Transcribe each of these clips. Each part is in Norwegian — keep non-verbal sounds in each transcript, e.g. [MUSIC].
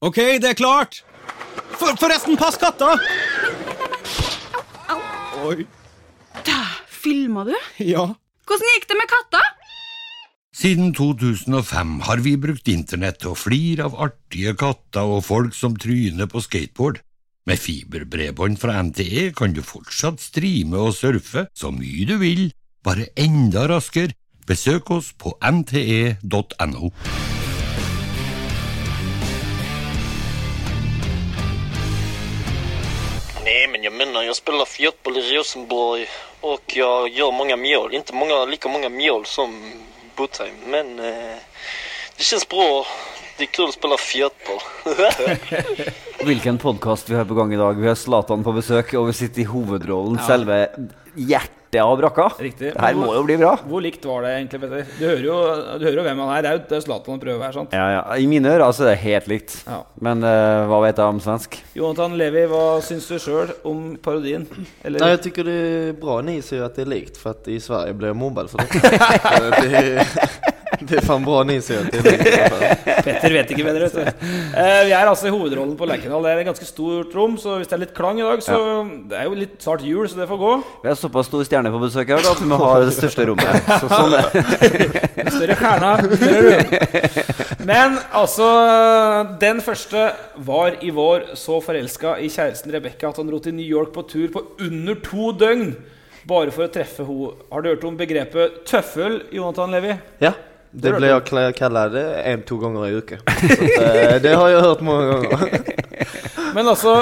Ok, det er klart! For, forresten, pass katta! Oi. Da, Filma du? Ja. Hvordan gikk det med katta? Siden 2005 har vi brukt internett til å flire av artige katter og folk som tryner på skateboard. Med fiberbredbånd fra NTE kan du fortsatt streame og surfe så mye du vil, bare enda raskere. Besøk oss på nte.no. Nej, men jag menar, jag spelar fotboll i Rosenborg och jag gör många mål. Inte många, lika många mål som Botheim, men eh, det känns bra. Det är kul att spela fotboll. Hvilken podkast vi har på gang i dag? Vi har Zlatan på besøk, og vi sitter i hovedrollen. Selve hjertet av brakka. Riktig. Det her må jo bli bra. Hvor likt var det egentlig, Petter? Du hører jo, du hører jo hvem han er. Det er jo det er Zlatan han prøver her, sant? Ja, ja. I mine ører det er det helt likt. Ja. Men uh, hva vet jeg om svensk? Jonathan Levi, hva syns du sjøl om parodien? Eller Nei, jeg tycker det er bra ni sier at det er likt for at i Sverige blir jeg mobbad for det. [LAUGHS] Det, det er fan bra ni fall. Petter vet ikke bedre, vet du. Eh, vi er altså i hovedrollen på Lerkendal. Det er et ganske stort rom, så hvis det er litt klang i dag, så Det er jo litt snart jul, så det får gå. Vi har såpass stor stjerne på besøk her da, at vi har det største rommet. [LAUGHS] Så sånn er det. [LAUGHS] Større stjerna, større rom. Men altså Den første var i vår så forelska i kjæresten Rebekka at han dro til New York på tur på under to døgn. Bare for å treffe henne. Har du hørt om begrepet tøffel, Jonathan Levi? Ja, det ble jeg kallad en-to ganger i uka. Så eh, det har jeg hørt mange ganger. [LAUGHS] Men altså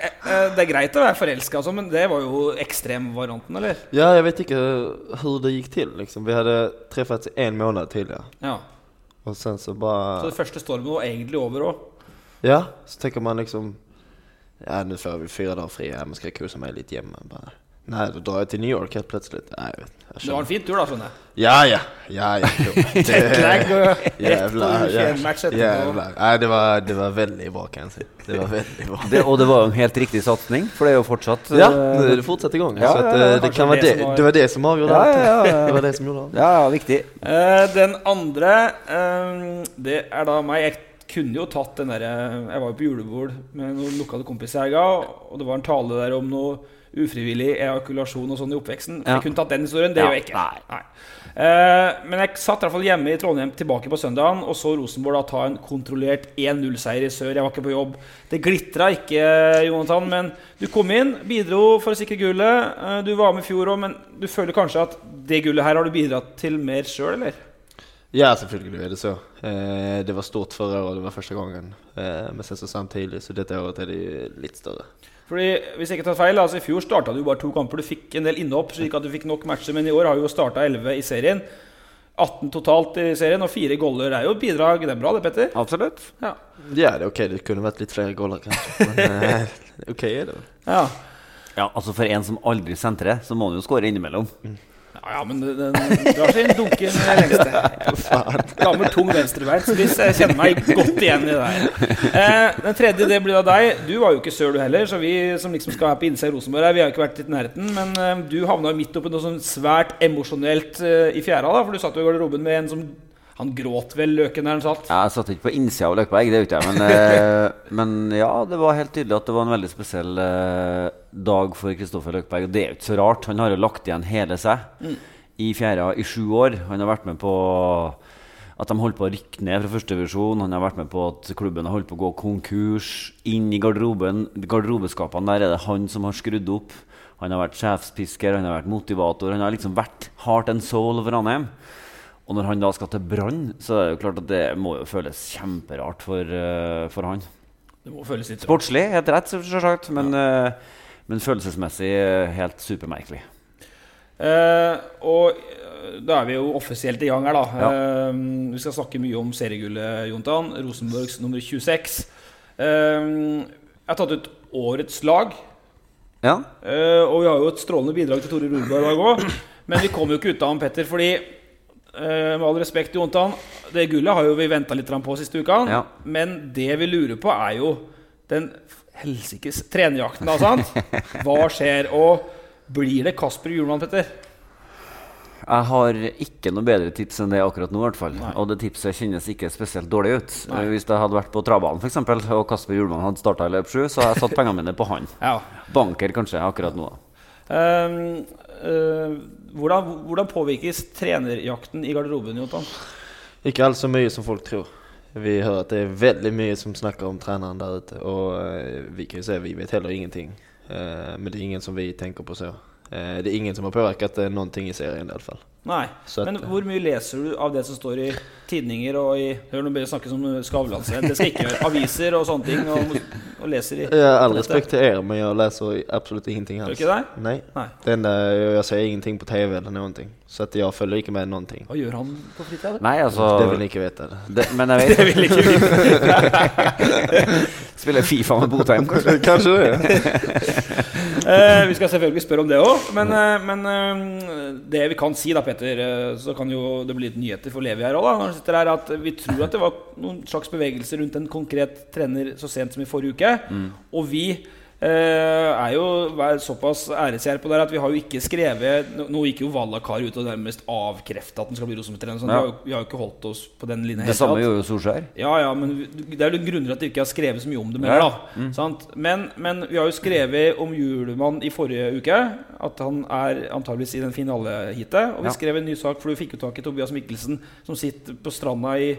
eh, eh, Det er greit å være forelska, altså, men det var jo ekstremvarianten, eller? Ja, jeg vet ikke hvordan det gikk til. liksom. Vi hadde treffet en måned tidligere. Ja. Og sen så bare Så det første stormen var egentlig over òg. Ja, så tenker man liksom... Ja, nå får vi fire dager fri. Men kose meg litt hjemme. lite hemma? da drar jeg til New York helt plutselig. Nei, jeg vet, jeg Det var en fin tur, da, skjønner jeg. Ja, ja, ja, ja. [LAUGHS] [LAUGHS] Jævla. Nej, det var, det var veldig bra kan jeg si. Det var veldig bra. det. Og det var jo en helt riktig satsing, for det er jo fortsatt Ja, det er är det fortsatt igång. Ja, så at, ja, eh, det kan være det det. var- Det var det som avgjorde Ja, ja, ja, ja. [LAUGHS] Det var det som gjorde. Ja, ja, viktig. Uh, den andre, um, det er da meg. Jeg kunne jo tatt den derre Jeg var jo på julebord med noen lukkede kompiser i helga, og det var en tale der om noe ufrivillig ejakulasjon og sånn i oppveksten. Ja. Jeg kunne tatt den historien. Det Ja, gjør jeg ikke. Nei. Uh, men jeg satt i hvert fall hjemme i Trondheim tilbake på søndagen og så Rosenborg da ta en kontrollert 1-0-seier i sør. Jeg var ikke på jobb. Det glitra ikke, Jonathan, men du kom inn, bidro for å sikre gullet. Uh, du var med i fjor òg, men du føler kanskje at det gullet her har du bidratt til mer sjøl, eller? Ja, selvfølgelig er det så. Uh, det var stort forrige år. det var første gangen Eh, men så så tidlig, så dette året er det litt lite större. Fordi, hvis jeg ikke tar feil, altså I fjor starta du bare to kamper. Du fikk en del innhopp, slik at du fikk nok matcher. Men i år har du jo starta 11 i serien. 18 totalt i serien, og fire goller. Det er jo et bidrag. Det er bra, det, Petter? Absolutt. Ja. Ja, det er ok. Det kunne vært litt flere goller kanskje. Men [LAUGHS] ok er är det vel. ja. Ja, altså For en som aldri sentrer, så må han jo skåre innimellom. Ja, ja, men den drar sin dunken lengste. Gammel, tung hvis jeg kjenner meg godt igjen i det der. Eh, den tredje det blir da deg. Du var jo ikke sør, du heller. Så vi som liksom skal her på innsida i Rosenborg, her, vi har jo ikke vært i nærheten. Men eh, du havna midt oppi noe sånn svært emosjonelt eh, i fjæra, da. For du satt jo i garderoben med en som Han gråt vel løken der han satt? Ja, Jeg satt ikke på innsida av Løkberg, det vet jeg. Men, [LAUGHS] eh, men ja, det var helt tydelig at det var en veldig spesiell eh, dag for Kristoffer Løkberg. Og det er jo ikke så rart. Han har jo lagt igjen hele seg i fjæra i sju år. Han har vært med på at de holdt på å rykke ned fra førstevisjon. Han har vært med på at klubben har holdt på å gå konkurs. Inn i garderoben, garderobeskapene der er det han som har skrudd opp. Han har vært sjefspisker, han har vært motivator. Han har liksom vært heart and soul for Ranheim. Og når han da skal til Brann, så er det jo klart at det må jo føles kjemperart for, eh, for han. Det må føles litt Sportslig, helt rett, selvsagt, men, eh, men følelsesmessig eh, helt supermerkelig. Eh, og da er vi jo offisielt i gang her, da. Ja. Eh, vi skal snakke mye om seriegullet, Jontan. Rosenborgs nummer 26. Eh, jeg har tatt ut årets lag. Ja. Og vi har jo et strålende bidrag til Tore Rudberg i dag òg. Men vi kommer jo ikke ut av ham, Petter, fordi med all respekt, Jontan, det gullet har jo vi venta litt på siste uka. Ja. Men det vi lurer på, er jo den helsikes trenerjakten, da, sant? [LAUGHS] Hva skjer? Og blir det Kasper Hjulmann, Petter? Jeg har ikke noe bedre tips enn det akkurat nå. i hvert fall Og det tipset kjennes ikke spesielt dårlig ut. Nei. Eh, Hvis det hadde vært på travbanen eksempel, og Kasper Hjulmann hadde starta i løp 7, så hadde jeg satt pengene mine på han. Ja. Banker kanskje akkurat nå. Um, eh, hvordan, hvordan påvirkes trenerjakten i garderoben, Jotan? Ikke alt så mye som folk tror. Vi hører at det er veldig mye som snakker om treneren der ute. Og eh, vi kan jo si vi vet heller ingenting. Eh, men det er ingen som vi tenker på så. Eh, det er ingen som har påvirket noen ting i serien i alle fall. Nei. At- Men hvor mye leser du av det som står i tidninger og i Hør nå begynner jeg snakke som Skavlan. Det skal ikke gjøre. Aviser og sånne ting. Og, og leser i Ja, all respekt til dere, men jeg leser absolutt ingenting hans. alls. ikke deg? Nei. Nei. Det jeg ser ingenting på TV eller noen ting. Så at jeg følger ikke med noen ting. Hva gjør han på fritida? Nei, altså Det vil jeg ikke vite. det, Men jeg vet [LAUGHS] Det vil ikke vite. [LAUGHS] Spiller Fifa med Botheim, kanskje? [LAUGHS] Kanskje det. Eh, vi skal selvfølgelig spørre om det òg, men, eh, men eh, det vi kan si, da, Petter, eh, så kan jo det bli litt nyheter for Levi her òg, når han sitter her, at vi tror at det var noen slags bevegelser rundt en konkret trener så sent som i forrige uke. Og vi er jo er såpass æresgjerr på det at vi har jo ikke skrevet Nå, gikk jo Vallakar ut og nærmest avkrefta at han skal bli Rosenborg-trener. Sånn. Vi, Ja. jo- vi har jo ikke holdt oss på den linja. Det samme gjør jo Solskjær. Ja, ja, men vi- det er jo grunner til at vi ikke har skrevet så mye om det mer. Ja. da sant? Men, men vi har jo skrevet om Julemann i forrige uke. At han er antageligvis i den finaleheatet. Og vi Ja. skrev en ny sak, for du fikk jo tak i Tobias Mikkelsen, som sitter på stranda i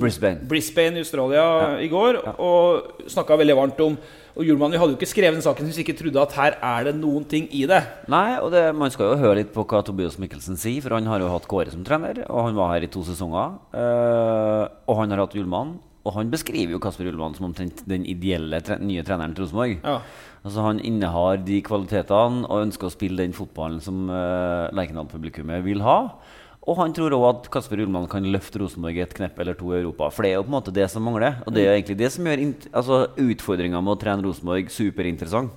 Brisbane. Brisbane i Australia i går, og snakka veldig varmt om Og Julemann, vi hadde jo ikke skrevet den saken hvis vi ikke trodde at her er det noen ting i det. Nei, og det, man skal jo høre litt på hva Tobias Mikkelsen sier, for han har jo hatt Kåre som trener, og han var her i to sesonger. eh, og han har hatt Hjulmann, og han beskriver jo Kasper Hjulmann som omtrent den ideelle tre nye treneren til Rosenborg. Ja. Altså Han innehar de kvalitetene og ønsker å spille den fotballen som uh, Lerkendal-publikummet vil ha. Og han tror òg at Kasper Ullmann kan løfte Rosenborg et knepp eller to i Europa. For det er jo på en måte det som mangler. Og det er jo egentlig det som gjør altså, utfordringa med å trene Rosenborg superinteressant.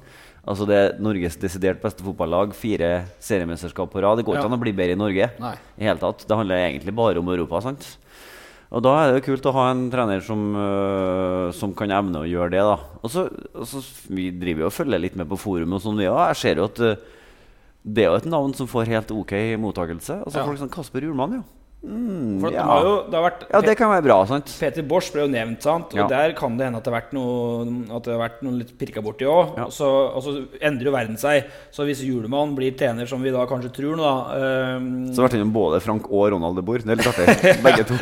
Altså Det er Norges desidert beste fotballag. Fire seriemesterskap på rad. Det går ikke Ja. an å bli bedre i Norge. Nei. I hele tatt Det handler egentlig bare om Europa. sant? Og da er det jo kult å ha en trener som, øh, som kan evne å gjøre det. da Og så, og så Vi driver jo og følger litt med på forum, og sånn, ja. Jeg ser jo at øh, det er jo et navn som får helt ok mottakelse. Altså Ja. Folk sånn Kasper Hjulmann, jo. Mm, ja. det, jo, det har vært ja, det kan være bra. sant? Peter Bosch ble jo nevnt, sant? og Ja. der kan det hende at det har vært noe, at det har vært noe litt pirka borti òg. Ja. Og, så- og så endrer jo verden seg. Så hvis Julemann blir trener, som vi da kanskje tror nå, da um, Så har det innom både Frank og Ronald de Boer. Det er litt artig. [LAUGHS] Begge to.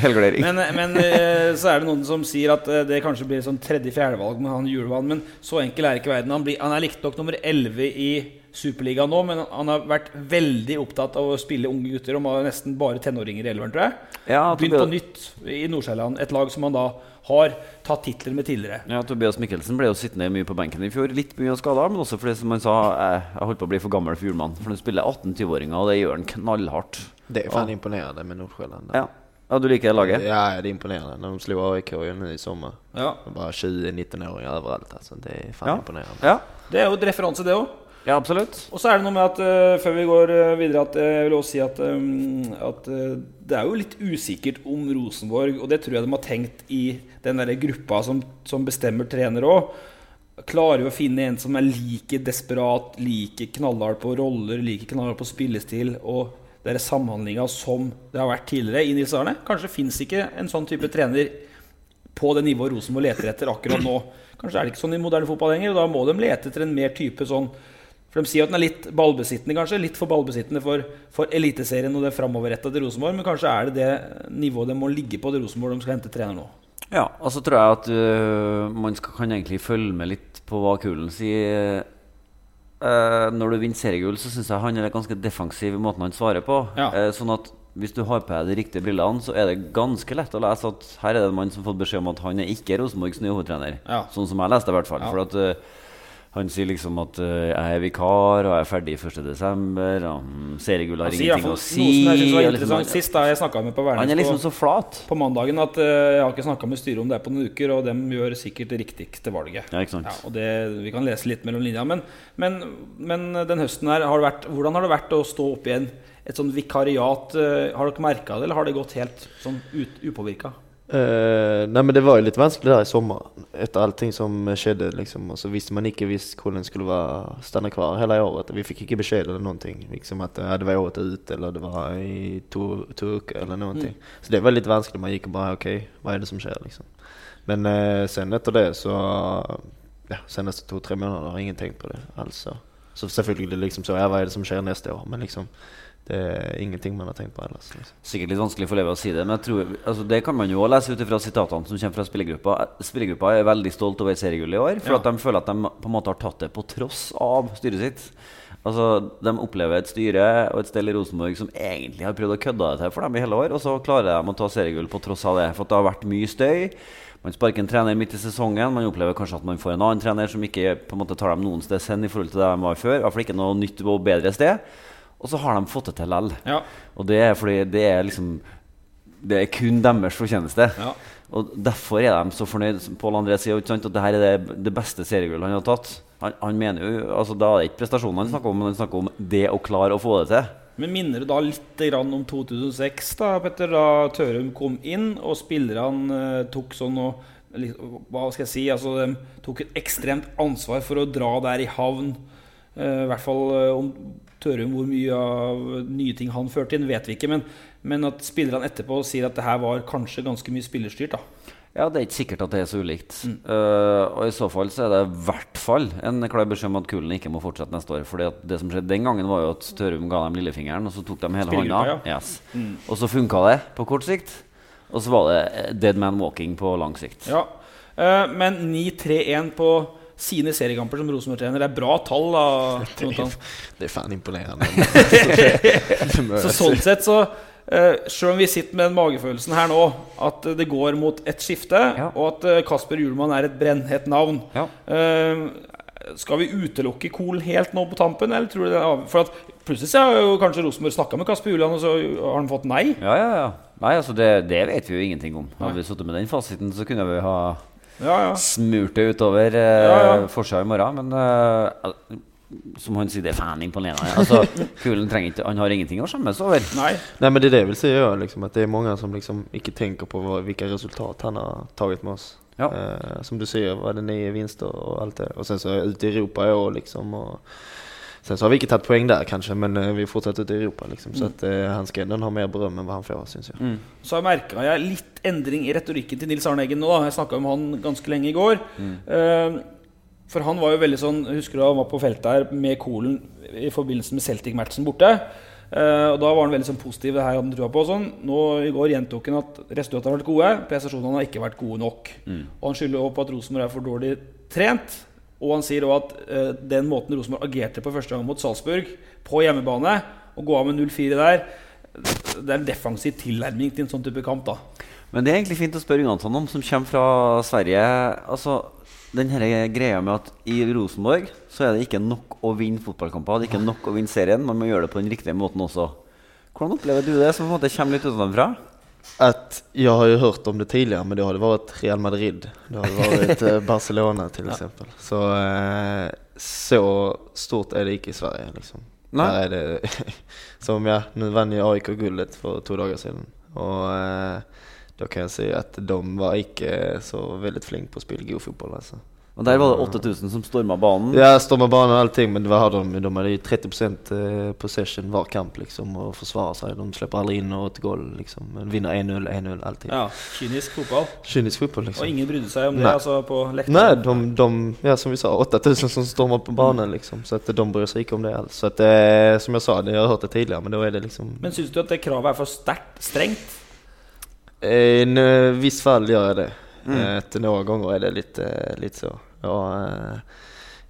Helgardering. men, men eh, så er det noen som sier at eh, det kanskje blir sånn tredje-fjerdevalg med han Julemann. Men så enkel er ikke verden. Han, blir, han er riktignok nummer 11 i Superligaen nå, men han har vært veldig opptatt av å spille unge gutter. Og har nesten bare tenåringer i elveren, tror jeg. Ja, Begynt på nytt i Nordsjælland, et lag som han da har tatt titler med tidligere. ja, Tobias Mikkelsen ble jo sittende mye på benken i fjor. Litt mye skada, men også fordi som han sa, jeg, holdt på å bli for gammel for julemann. For han spiller 18-20-åringer, og det gjør han knallhardt. Det er fan imponerende med Nordsjælland. Ja. Ja, Du liker det laget? Ja, det er imponerende Når de slo AIK i sommer. Ja. Bare 20-19-åringer overalt. Altså. Det er fan Ja. imponerande. Ja, Det er jo et referanse, det òg. Ja absolutt. Og så er det noe med at uh, før vi går eh, videre, at eh, jeg vil også si at, um, at uh, det er jo litt usikkert om Rosenborg, og det tror jeg de har tenkt i den der gruppa som, som bestemmer trener òg. Klarer vi å finne en som er like desperat, like knallhard på roller, like knallhard på spillestil og den samhandlinga som det har vært tidligere i Nils Arne? Kanskje fins ikke en sånn type trener på det nivået Rosenborg leter etter akkurat nå. Kanskje er det ikke sånn i moderne fotball lenger, og da må de lete etter en mer type sånn For de sier at den er litt ballbesittende, kanskje. Litt for ballbesittende for, for Eliteserien og det framoverretta til Rosenborg. Men kanskje er det det nivået de må ligge på til Rosenborg de skal hente trener nå. Ja, og så tror jeg at uh, man skal, kan egentlig følge med litt på hva Kulen sier. Uh, når du vinner seriegull, så syns jeg han er ganske defensiv i måten han svarer på. Ja. Uh, sånn at hvis du har på deg de riktige brillene, så er det ganske lett å lese at her er det en mann som har fått beskjed om at han er ikke Rosenborgs nye hovedtrener. Ja. Sånn som jeg leste, i hvert fall. Ja. For at han sier liksom at uh, jeg er vikar, og jeg er ferdig 1.12., og mm, seriegull har ingenting fall å si. Noe som jeg synes var og liksom- Sist da jeg snakka med på Værnes han er liksom på- så flat. på mandagen at uh, jeg har ikke snakka med styret om det på noen uker, og de gjør sikkert det riktigste valget. Ja, ikke? Ja, og det, Vi kan lese litt mellom linja, men, men, men den høsten her, har det vært, hvordan har det vært å stå opp igjen et sånn vikariat? Uh, Har dere merka det, eller har det gått helt sånn upåvirka? Eh, nei, men det var jo litt vanskelig der i sommer, etter allting som skjedde. liksom. Og så visste man ikke visst hvordan skulle være stanna kvar hele året. Vi fikk ikke beskjed eller någonting. Liksom At ja, det var året ut eller det var i to, to uker, eller någonting. Så det var litt vanskelig. man gikk og bare OK, hva er det som skjer, liksom. Men uh, sen etter det så, ja, senaste to-tre måneder har ingen tenkt på det Altså. Så, selvfølgelig liksom så, ja hva er det som skjer neste år? Men liksom, det er ingenting man har tenkt på ellers. Liksom. Sikkert litt vanskelig for Leve å si det, men jeg tror, altså det kan man jo også lese ut fra sitatene som kommer fra spillergruppa. Spillergruppa er veldig stolt over seriegullet i år, for Ja. at de føler at de på en måte har tatt det på tross av styret sitt. Altså, De opplever et styre og et stell i Rosenborg som egentlig har prøvd å kødde det til for dem i hele år, og så klarer de å ta seriegull på tross av det. For at det har vært mye støy. Man sparker en trener midt i sesongen. Man opplever kanskje at man får en annen trener som ikke på en måte tar dem noen sted hen i forhold til det de var før. I hvert fall ikke noe nytt og bedre sted. Og så har de fått det til lell. Ja. Og det er fordi det er liksom Det er kun deres fortjeneste. Ja. Og derfor er de så fornøyd. som Pål André sier jo ikke sant, at det her er det, det beste seriegullet han har tatt. Han, han mener jo, altså Da er det ikke prestasjonen han snakker om, men han snakker om det å klare å få det til. Men minner du da litt grann om 2006, da, Petter, da Tørum kom inn, og spillerne eh, tok sånn og Hva skal jeg si? Altså, de tok et ekstremt ansvar for å dra der i havn. Eh, I hvert fall eh, om Tørum, hvor mye av nye ting han førte inn, vet vi ikke. Men, men at spillerne etterpå sier at det her var kanskje ganske mye spillerstyrt. da Ja, Det er ikke sikkert at det er så ulikt. Eh, og I så fall så er det i hvert fall en klar beskjed om at Kulen ikke må fortsette neste år. Fordi at det som skjedde den gangen, var jo at Tørum ga dem lillefingeren, og så tok de hele hånda. ja. Yes. Og så funka det på kort sikt. Og så var det dead man walking på lang sikt. Ja, uh, Men 9-3-1 på sine seriekamper som Rosenborg-trener Det er bra tall. da. [LAUGHS] Det er fan imponerende. [LAUGHS] Så sånn sett så uh, Selv om vi sitter med den magefølelsen her nå at eh, det går mot et skifte, Ja. og at eh, Kasper Hjulmann er et brennhett navn Ja. Uh, Skal vi utelukke kol helt nå på tampen, eller tror du det er. For at plutselig har jo kanskje Rosenborg snakka med Kasper Hjulmann, og så har han fått nei. Ja, ja, ja. Nei, altså det, det vet vi jo ingenting om. Hadde vi sittet med den fasiten, så kunne vi ha Ja, ja. smurt utover uh, Ja, ja. forsida i morgen. Men uh, som han sier, det er fan imponerende. Altså, [LAUGHS] Kulen trenger ikke Han har ingenting å skjemmes over. Nei. Nei, men det er det jeg vil si, säga liksom, at det er mange som liksom ikke tenker på hvilke vilka resultat han har tatt med oss. Ja. Uh, som du sier, var det nye vinster og alt det. Og sen så ute i Europa i år liksom. Och sen så har vi ikke tatt poeng der kanskje, men eh, vi fortsetter ute i Europa liksom. Så at, uh, han ska ändå ha mer berøm enn hva han får syns jeg. Mm. Så merka jeg litt endring i retorikken til Nils Arne Eggen nå. da. Jeg snakka om han ganske lenge i går. Eh, for han var jo veldig sånn Husker du han var på feltet her med Kolen i forbindelse med Celtic-matchen borte? Uh, og Da var han veldig sånn positiv. det her han trua på og sånn. Nå I går gjentok han at resultatene har vært gode, prestasjonene har ikke vært gode nok. Og Han skylder på at Rosenborg er for dårlig trent. Og han sier også at eh, den måten Rosenborg agerte på første gang mot Salzburg, på hjemmebane, å gå av med 0-4 der, det er en defensiv tilnærming til en sånn type kamp. da Men det er egentlig fint å spørre Jonathan om, som kommer fra Sverige. Altså, den her greia med at i Rosenborg så er det ikke nok å vinne fotballkamper. Det er ikke nok å vinne serien. Man må gjøre det på den riktige måten også. Hvordan opplever du det, som på en måte kommer litt utenfra? Att jag har ju hört om det tidigare men det har det varit Real Madrid. Det har varit eh, [LAUGHS] Barcelona till exempel. Så, eh, så stort är det inte i Sverige liksom. Nej. Där är det, [LAUGHS] som ja, nu vann ju AIK guldet för två dagar sedan. Och eh, då kan jag säga att de var inte så väldigt flink på att spela god fotboll alltså. Og der var det 8000 som storma banen. Ja, storma banen og allting men har de? De hadde 30% eh, possession hver kamp liksom og försvarar seg. De slipper aldri inn og til goal liksom. Men vinner 1-0, 1-0 alltid. Ja, Kynisk fotball. Kynisk fotball liksom. Og ingen brydde seg om det Nei. altså på lekten. Nei, de, de, ja som vi sa, 8000 som stormar på banen, liksom. Så at de bryr seg ikke om det Altså. Så at, eh, som jeg sa, det, jag har hørt det tidligere, men da er det liksom... Men syns du at det kravet er for sterkt? Strengt? I en eh, viss fall gjør jeg det. Mm. Etter noen ganger er det litt, litt så. Ja, eh,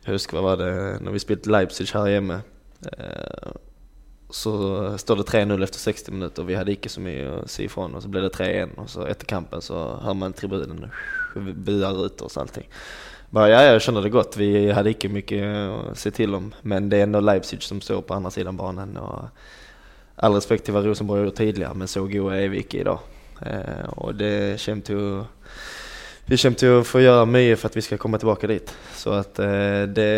jag husker hva var det, når vi spilte Leipzig her hjemme. Eh, så står det 3-0 etter 60 minutter, og vi hadde ikke så mye å si ifrån Og så ble det 3-1 og så etter kampen så hører man tribunen buar ut sånne ting. Bare, ja, jeg skjønner det godt. Vi hadde ikke mye å se til om. Men det er enda Leipzig som står på andre siden av banen. Og all respekt til hva Rosenborg har gjort tidligere, men så gode er vi ikke i Eh, og det kommer til att vi kommer til å få gjøre mye for at vi skal komme tilbake dit. Så at eh, det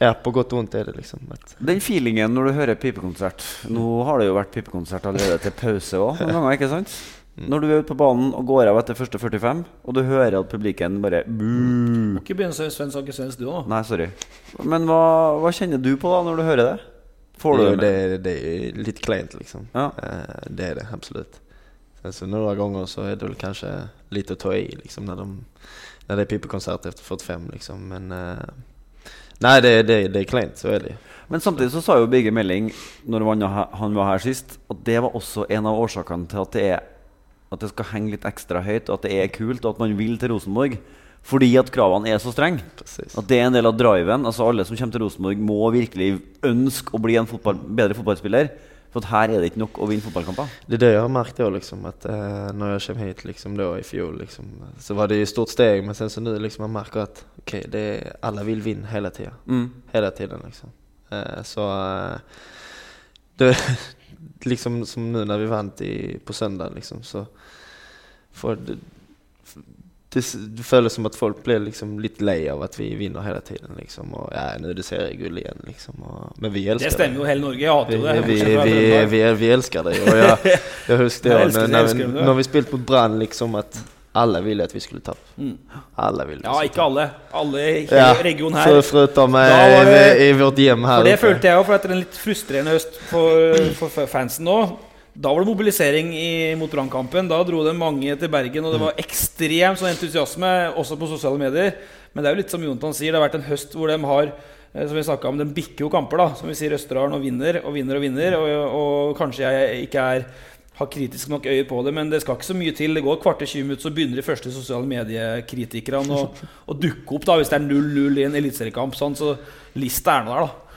ja, på godt og vondt er det liksom. Den feelingen når du hører pipekonsert Nå har det jo vært pipekonsert allerede til pause òg, noen ganger, ikke sant? Når du er ute på banen og går av etter første 45, og du hører at publikum bare ikke begynne som Sven Sager Svens, du òg. Nei, sorry. Men hva, hva kjenner du på da når du hører det? Får du Jo, det det, det er litt klent liksom. Ja. Eh, det er det absolut. Sen så några gånger så är det väl kanske lite att ta i liksom när, de, när det är pipekonsert efter 45 liksom. Men eh, nej, det, det, det är klent, så är det. Men samtidig så sa jo Birger Meling når han, han var her sist, at det var også en av årsakene til at det, er, at det skal henge litt ekstra høyt, og at det er kult, og at man vil til Rosenborg. Fordi at kravene er så strenge. At det er en del av driven. Altså Alle som kommer til Rosenborg, må virkelig ønske å bli en fotball, bedre fotballspiller. For her er det ikke nok å vinne fotballkamper. Det er det jeg har merket òg, liksom At uh, når jeg kom hit liksom da, i fjol liksom, så var det et stort steg men sen så nå liksom man märker at okay, det alle vil vinne hele tida. tiden. Mm. Hele tiden liksom. Uh, så uh, det, [LAUGHS] liksom som nå når vi vant i, på søndag, liksom så får det, det, føles som at folk blir liksom litt lei av at vi vinner hele tiden liksom og ja, nå er det seriegull igjen, liksom og, men vi elsker Det stemmer jo hele Norge. Jeg hater vi, det. vi, vi, vi, vi elsker det Og jeg, [LAUGHS] jeg husker det då älskar når, det, når vi spilte mot Brann liksom at alle ville at vi skulle tape. Mm. Alla ville. Ja, ikke alle. Alle i Ja, hele regionen her. det- i, i vårt hjem her. For det følte jeg òg, for etter en litt frustrerende høst for, for fansen nå Da var det mobilisering i, mot brannkampen. Da dro det mange til Bergen, og det var ekstrem sånn entusiasme, også på sosiale medier. Men det er jo litt som Jontan sier, det har vært en høst hvor de har eh, som vi om, De bikker jo kamper, da, som vi sier Østerdalen, og vinner og vinner og vinner. Og, og kanskje jeg ikke er har kritisk nok øye på det, men det skal ikke så mye til. Det går kvarter 20 minutter, så begynner de første sosiale mediekritikerne å, [LAUGHS] å dukke opp da, hvis det er 0-0 i en eliteseriekamp. Sånn, så lista er nå der, da.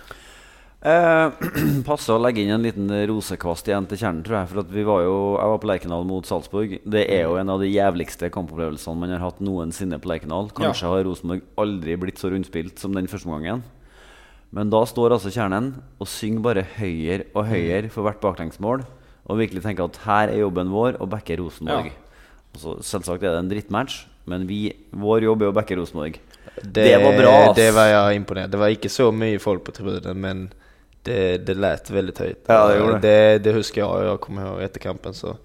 Eh, [CLEARS THROAT] Passer å legge inn en liten rosekvast igjen til kjernen, tror jeg. For at vi var jo, jeg var på Lerkendal mot Salzburg. Det er jo en av de jævligste kampopplevelsene man har hatt noensinne på Lerkendal. Kanskje har Rosenborg aldri blitt så rundspilt som den første gangen. Men da står altså kjernen og synger bare høyere og høyere for hvert baklengsmål. Og virkelig tenker at her er jobben vår å backe Rosenborg. Ja. Altså, Selvsagt er det en drittmatch, men vi, vår jobb er å backe Rosenborg. Det, var bra. ass. Det var jeg imponert. Det var ikke så mye folk på tribunen men det, det lät väldigt högt. Ja, det gjorde det. det. Det huskar jag. Jag kommer ihåg efter kampen så,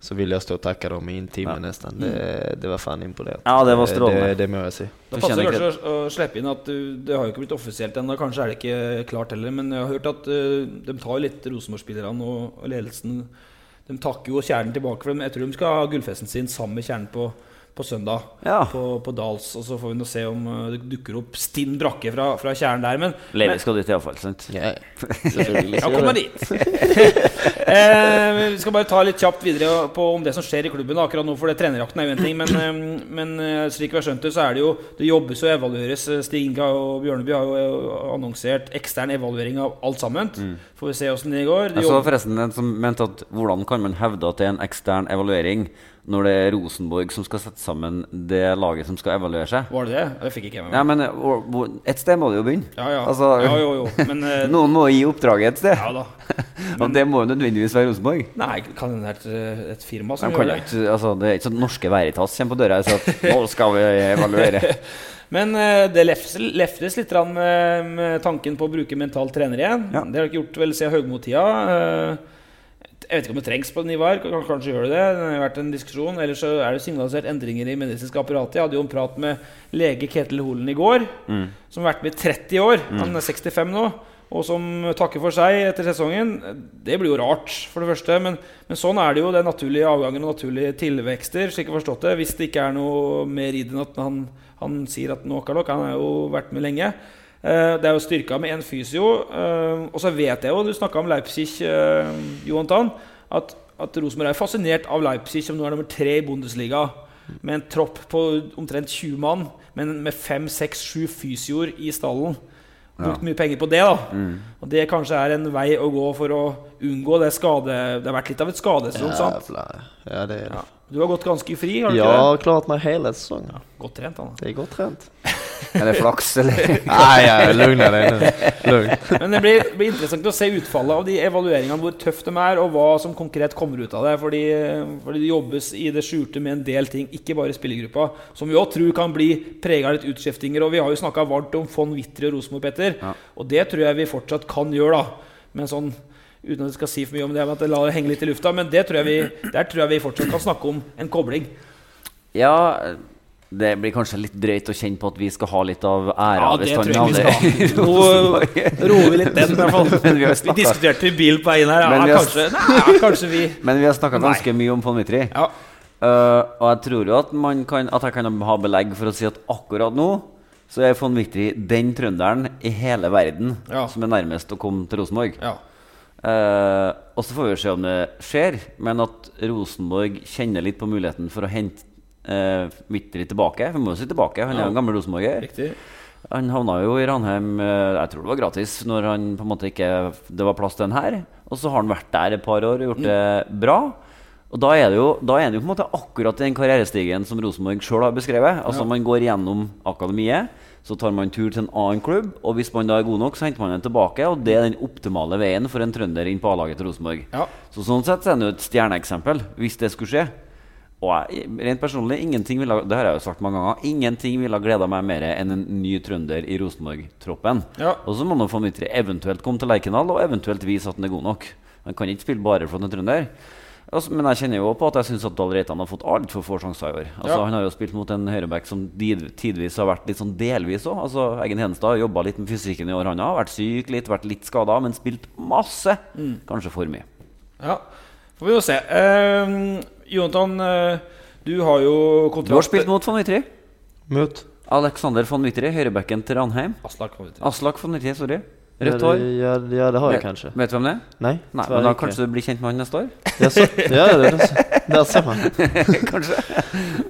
så ville jag stå och tacka dem i en timme Ja. nästan. Det, det var fan imponerande. Ja, det var Det, strålande. det må jag säga. Det passer kanskje å, slippe inn at du, det har jo ikke blitt offisielt ennå. Kanskje er det ikke klart heller. Men jeg har hørt at eh, de tar litt Rosenborg-spillerne og, og ledelsen De takker jo Kjernen tilbake. For dem. jeg tror de skal ha gullfesten sin sammen med Kjernen på, på søndag. Ja. På, på Dals. Og så får vi nå se om eh, det dukker opp stinn brakke fra, fra Kjernen der. Men Levi skal dit iallfall, sant? Ja, ja, [LAUGHS] kommer kom dit! [LAUGHS] eh, vi skal bare ta litt kjapt videre på om det som skjer i klubben akkurat nå. For det trenerjakten er jo en ting, men, eh, men eh, slik vi har skjønt det, så er det jo Det jobbes og evalueres. Stig Inga og Bjørneby har jo annonsert ekstern evaluering av alt sammen. Får vi se åssen det går. De Jeg så forresten en som mente at hvordan kan man hevde at det er en ekstern evaluering når det er Rosenborg som skal sette sammen det laget som skal evaluere seg. Var det det? Det fikk ikke jeg med meg. meg. men Et sted må det jo begynne. Ja, ja. Altså, Ja, jo, jo. Men, uh, [LAUGHS] noen må gi oppdraget et sted. Ja da. [LAUGHS] Og det må jo nødvendigvis være Rosenborg. Nei, kan hende det er et, firma som gjør det. ikke, altså, det er ikke sånn Norske Veritas kommer på døra og sier at nå skal vi evaluere. [LAUGHS] Men eh, det leftes, leftes litt med, med tanken på å bruke mental trener igjen. Ja. Det har ikke gjort vel siden Høgmo-tida. Eh, Jeg vet ikke om det trengs på nivået. her, Kanskje gjør det det. Det har vært en diskusjon. Ellers så er det signalisert endringer i medisinsk apparat. Jeg hadde jo en prat med lege Ketil Holen i går, Mm. som har vært med i 30 år. Han er 65 nå. Og som takker for seg etter sesongen. Det blir jo rart, for det første. Men, men sånn er det jo. Det er naturlige avganger og naturlige tilvekster. slik jeg har forstått det Hvis det ikke er noe mer i det enn at han, han sier at nå, nok. Han har jo vært med lenge. Eh, det er jo styrka med én fysio. eh, og så vet jeg jo, du snakka om Leipzig, uh, Johan Tann, at, at Rosenborg er fascinert av Leipzig, som nå er nummer tre i Bundesliga. Med en tropp på omtrent 20 mann, men med fem, seks, sju fysioer i stallen. Brukt mye penger på det, da. Og det kanskje er en vei å gå for å unngå det skade... Det har vært litt av et skadesesong, sant? Ja, det er det. Ja. Du har gått ganske fri, har du ja, ikke det? meg hele sesongen. Ja, Godt trent, han. Det er godt trent. Eller flaks, eller [LAUGHS] Nei, jeg nu. Lugn. Men det blir, blir interessant å se utfallet av de evalueringene, hvor tøft de er, og hva som konkret kommer ut av det. Fordi, fordi det jobbes i det skjulte med en del ting, ikke bare spillergruppa, som vi òg tror kan bli prega av litt utskiftinger. Og vi har jo snakka varmt om von Witter og Rosenborg, Petter. Ja. Og det tror jeg vi fortsatt kan gjøre, da. Men sånn Uten at jeg skal si for mye om det, men at jeg lar det henge litt i lufta. Men det tror jeg vi, der tror jeg vi fortsatt kan snakke om en kobling. Ja, det blir kanskje litt drøyt å kjenne på at vi skal ha litt av æra Ja, det tror jeg vi skal. [LAUGHS] Nå roer vi litt den, i hvert fall. [LAUGHS] Vi Vi diskuterte bil på veien her. Ja, har- kanskje, nei, kanskje vi [LAUGHS] Men vi har snakka ganske mye om von Mitri. Ja. Uh, og jeg tror jo at, man kan, at jeg kan ha belegg for å si at akkurat nå så er von Mitri den trønderen i hele verden Ja. som er nærmest å komme til Rosenborg. ja. Uh, og så får vi se om det skjer, men at Rosenborg kjenner litt på muligheten for å hente uh, Mitri tilbake. Vi må jo si tilbake, han er jo en gammel rosenborger. Han havna jo i Ranheim eh, Jeg tror det var gratis når han på en måte ikke det var plass til den her. Og så har han vært der et par år og gjort det bra. Og da er det jo Da er han jo på en måte akkurat i den karrierestigen som Rosenborg sjøl har beskrevet. Altså Man går gjennom akademiet, så tar man tur til en annen klubb. Og hvis man da er god nok, så henter man den tilbake. Og det er den optimale veien for en trønder inn på A-laget til Rosenborg. Ja. Så sånn sett så er han jo et stjerneeksempel, hvis det skulle skje. Og jeg, rent personlig, ingenting ville, det har jeg jo sagt mange ganger Ingenting ville gleda meg mer enn en ny trønder i Rosenborg-troppen. Ja. Og så må nå von Mitri eventuelt komme til Lerkendal og eventuelt vise at han er god nok. Han kan ikke spille bare for en er trønder. Altså, men jeg kjenner jo på at jeg syns Dahl Reitan har fått altfor få sjanser i år. Altså, Ja. Han har jo spilt mot en høyreback som tidvis har vært litt sånn delvis òg. Altså, Eggen Henestad har jobba litt med fysikken i år, han har. Vært syk litt, vært litt skada, men spilt masse. Mm. Kanskje for mye. Ja, får vi jo se. Eh, Jonathan, eh, du har jo kontrakt Du har spilt mot von Mitri. Møt. Alexander von Mitri, høyrebacken til Ranheim. Aslak von Mitri, sorry. Rødt hår. ja, ja, det har jeg kanskje. Vet du hvem det er? Nei, Nei, men da kanskje du blir kjent med han neste år? [LAUGHS] Jaså? Ja, det, det, där ser [LAUGHS] kanskje. [LAUGHS]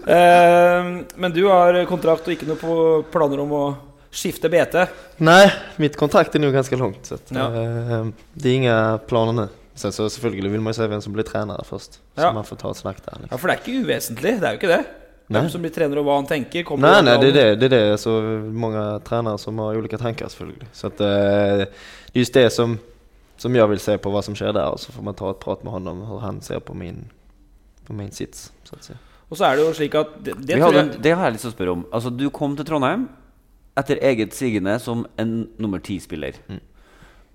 Eh, men du har kontrakt og ikke noe på planer om å skifte BT? Nei, mitt kontrakt er nå ganske langt. Så Ja. eh, det er ingen planer nu. Så selvfølgelig vil man se hvem som blir trener først. Så Ja. man får ta og snakke der. Liksom. Ja, For det er ikke uvesentlig. Det er jo ikke det. Hvem Nei. som blir trener, og hva han tenker. kommer nei, jo det er det. Det er det. Så mange trenere som har ulike tanker, selvfølgelig. Så at, eh, det er just det som, som jeg vil se på hva som skjer der, og så får man ta et prat med han om hvordan han ser på min, på min sits. Så å si. Og så er det jo slik at det, det hadde, jeg det har jeg lyst til å spørre om. Altså, Du kom til Trondheim etter eget sigende som en nummer ti-spiller. Mm.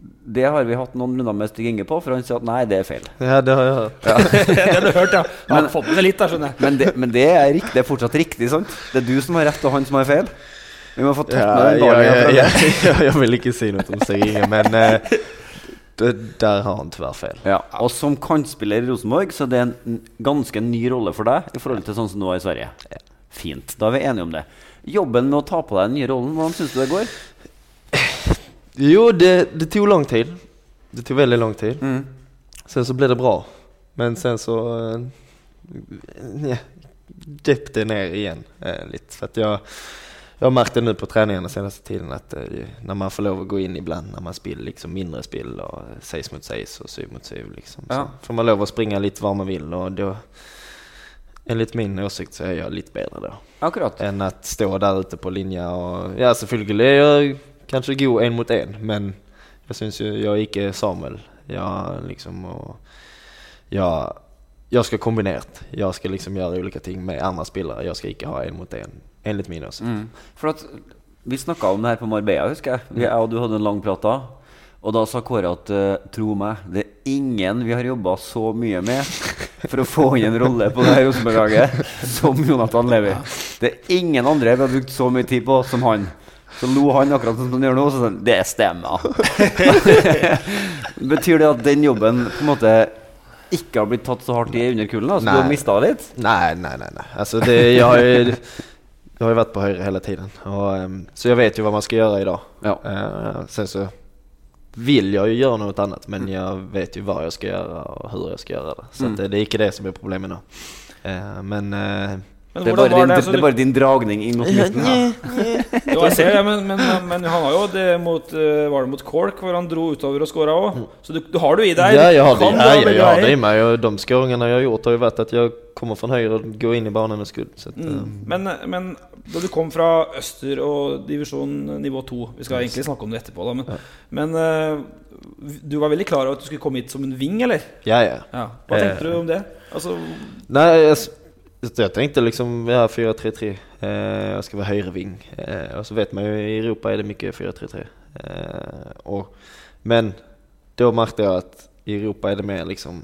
Det har vi hatt noen runder med Stig Inge på, for han sier at nei, det er feil. [LAUGHS] Ja, det har jeg hørt. Ja. [LAUGHS] Det har du hørt, ja. [LAUGHS] Har Men- fått med seg litt, da, skjønner jeg. Men det, men det, er, riktig, det er fortsatt riktig, sant? Det er du som har rett, og han som har feil. Vi må få tatt Ja, med den dagen. ja, fra ja, ja, jeg vil ikke si noe om Stig Inge, men uh, det, der har han tyvärr feil Ja, og som kantspiller i Rosenborg Så er det en ganske ny rolle for deg i forhold til sånn som du var i Sverige. Fint. Da er vi enige om det. Jobben med å ta på deg den nye rollen, hvordan syns du det går? Jo, det, det tog lång tid. Det tog väldigt lång tid. Mm. Sen så blev det bra. Men sen så eh, ja, döp det ner igen eh, lite. För att jag, jag har märkt det nu på träningarna senaste tiden att eh, när man får lov att gå in ibland när man spiller liksom mindre spill och seis mot seis och syv mot syv liksom. Ja. Så får man lov att springa lite var man vill och då enligt min åsikt så är jag lite bedre då. Akkurat. Än att stå där ute på linje och ja, selvfølgelig jag kanske god en mot en, men jag syns ju, jag är icke Samuel. Jag liksom, och jag, jag ska kombinerat. Jag ska liksom göra olika ting med andra spelare. Jag ska ikke ha en mot en, enligt min åsikt. Mm. For at Vi snakka om det her på Marbella, husker jeg. Jeg og du hadde en lang prat da. Og da sa Kåre at eh, tro meg, det er ingen vi har jobba så mye med for å få inn en rolle på det her Rosenborg-laget som Jonathan Levi. Det er ingen andre vi har brukt så mye tid på som han. Så lo han akkurat som han gjør nå. Så sa han det stemmer. [LAUGHS] Betyr det at den jobben på en måte ikke har blitt tatt så hardt i under kulden? Altså, du har Nej. mista det litt? Nei, nei, nei. nei. Altså, det, jeg, har jo, jeg har jo vært på høyre hele tiden. Og, um, så jeg vet jo hva man skal gjøre i dag. Ja. Uh, sen så vil jeg jo gjøre noe annet, men jeg vet jo hva jeg skal gjøre, og hvordan jeg skal gjøre det. Så Mm. det, det ikke inte det som er problemet nå. Uh, men... eh, Men Det er bare var din, det? Det er bare din dragning inn mot midten? Jo, jeg ser det, men, men, men han har jo det mot eh, Var det mot Cork, hvor han dro utover og skåra òg? Så du, du har det jo i deg. Ja, jeg har det, jeg, jeg, jeg har det i meg. Og de skåringene jeg har gjort har jo vært at jeg kommer fra høyre og går inn i banen med skudd. Så att, eh, Mm. Men, men da du kom fra Øster og divisjon nivå 2 Vi skal egentlig snakke om det etterpå, da, men, men eh, du var veldig klar over at du skulle komme hit som en ving, eller? ja, ja. Ja. Hva tenkte du om det? Altså, Nei, jag, s- jeg tenkte liksom, ja 4-3-3. Eh, jag skal være høyreving. Eh, og så vet man jo i Europa er det mye 4-3-3. Eh, men da merket jeg at i Europa er det mer liksom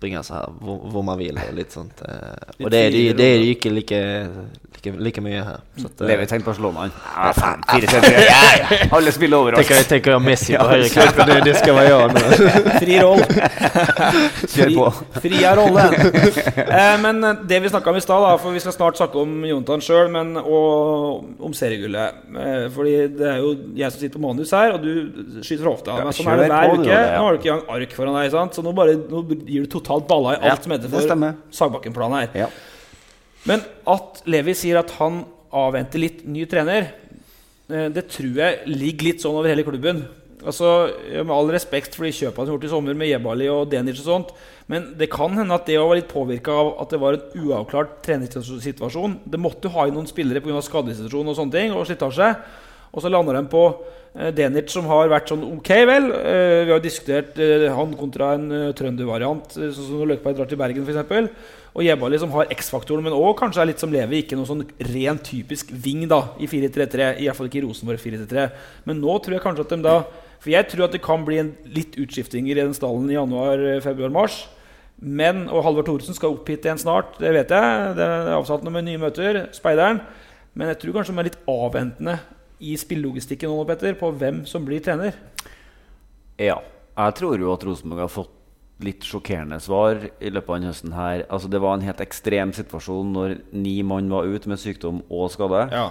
springa så her, hvor, hvor man vil. og litt sånt. Og och det er det, ju- det är ju inte lika, lika, lika mycket här. Så att, eh, Levi tenkte på å slå meg. Ja, faen, 4-3-3. Alle spiller over oss. Tenker, tenker jeg Messi på høyre högerkanten, det, det skal være jeg nå. fri roll. [LAUGHS] Kjør på. Fri, fria rollen. Eh, men eh, det vi snakka om i stad, for vi skal snart snakke om Jontan sjøl, og om seriegullet. Eh, fordi det er jo jeg som sitter på manus her, og du skyter fra hofta. Ja, Men sånn er det hver uke. Nå har du ikke engang ark foran deg, sant? så nå, bare, nå gir du totalt balla i alt som heter for. Sagbakken-planen her. Ja. Men at Levi sier at han avventer litt ny trener, eh, det tror jeg ligger litt sånn over hele klubben. Altså, Med all respekt for de kjøpene som er gjort i sommer med Jebali og Denic og sånt, men det kan hende at det var litt påvirka av at det var en uavklart treningssituasjon. Det måtte jo ha inn noen spillere pga. skadesituasjon og sånne ting, og slitasje. Og så lander de på eh, Denic, som har vært sånn ok, vel. Eh, vi har jo diskutert eh, han kontra en trøndervariant, sånn som når Løkberg drar til Bergen, f.eks. Og Jebali som har X-faktoren, men òg kanskje er litt som Levi. Ikke noe sånn ren typisk wing da, i 4-3-3. I hvert fall ikke i Rosenborg 4-3-3. Men nå tror jeg kanskje at de da For jeg tror at det kan bli en litt utskiftinger i den stallen i januar, februar, mars. Men, Og Halvor Thoresen skal opp hit igjen snart, det vet jeg. Det er avsatt noe med nye møter. Speideren. Men jeg tror kanskje de er litt avventende i spillelogistikken nå, Petter, på hvem som blir trener. Ja. Jeg tror jo at Rosenborg har fått litt sjokkerende svar i løpet av denne høsten her. Altså, det var en helt ekstrem situasjon når ni mann var ute med sykdom og skade. Ja.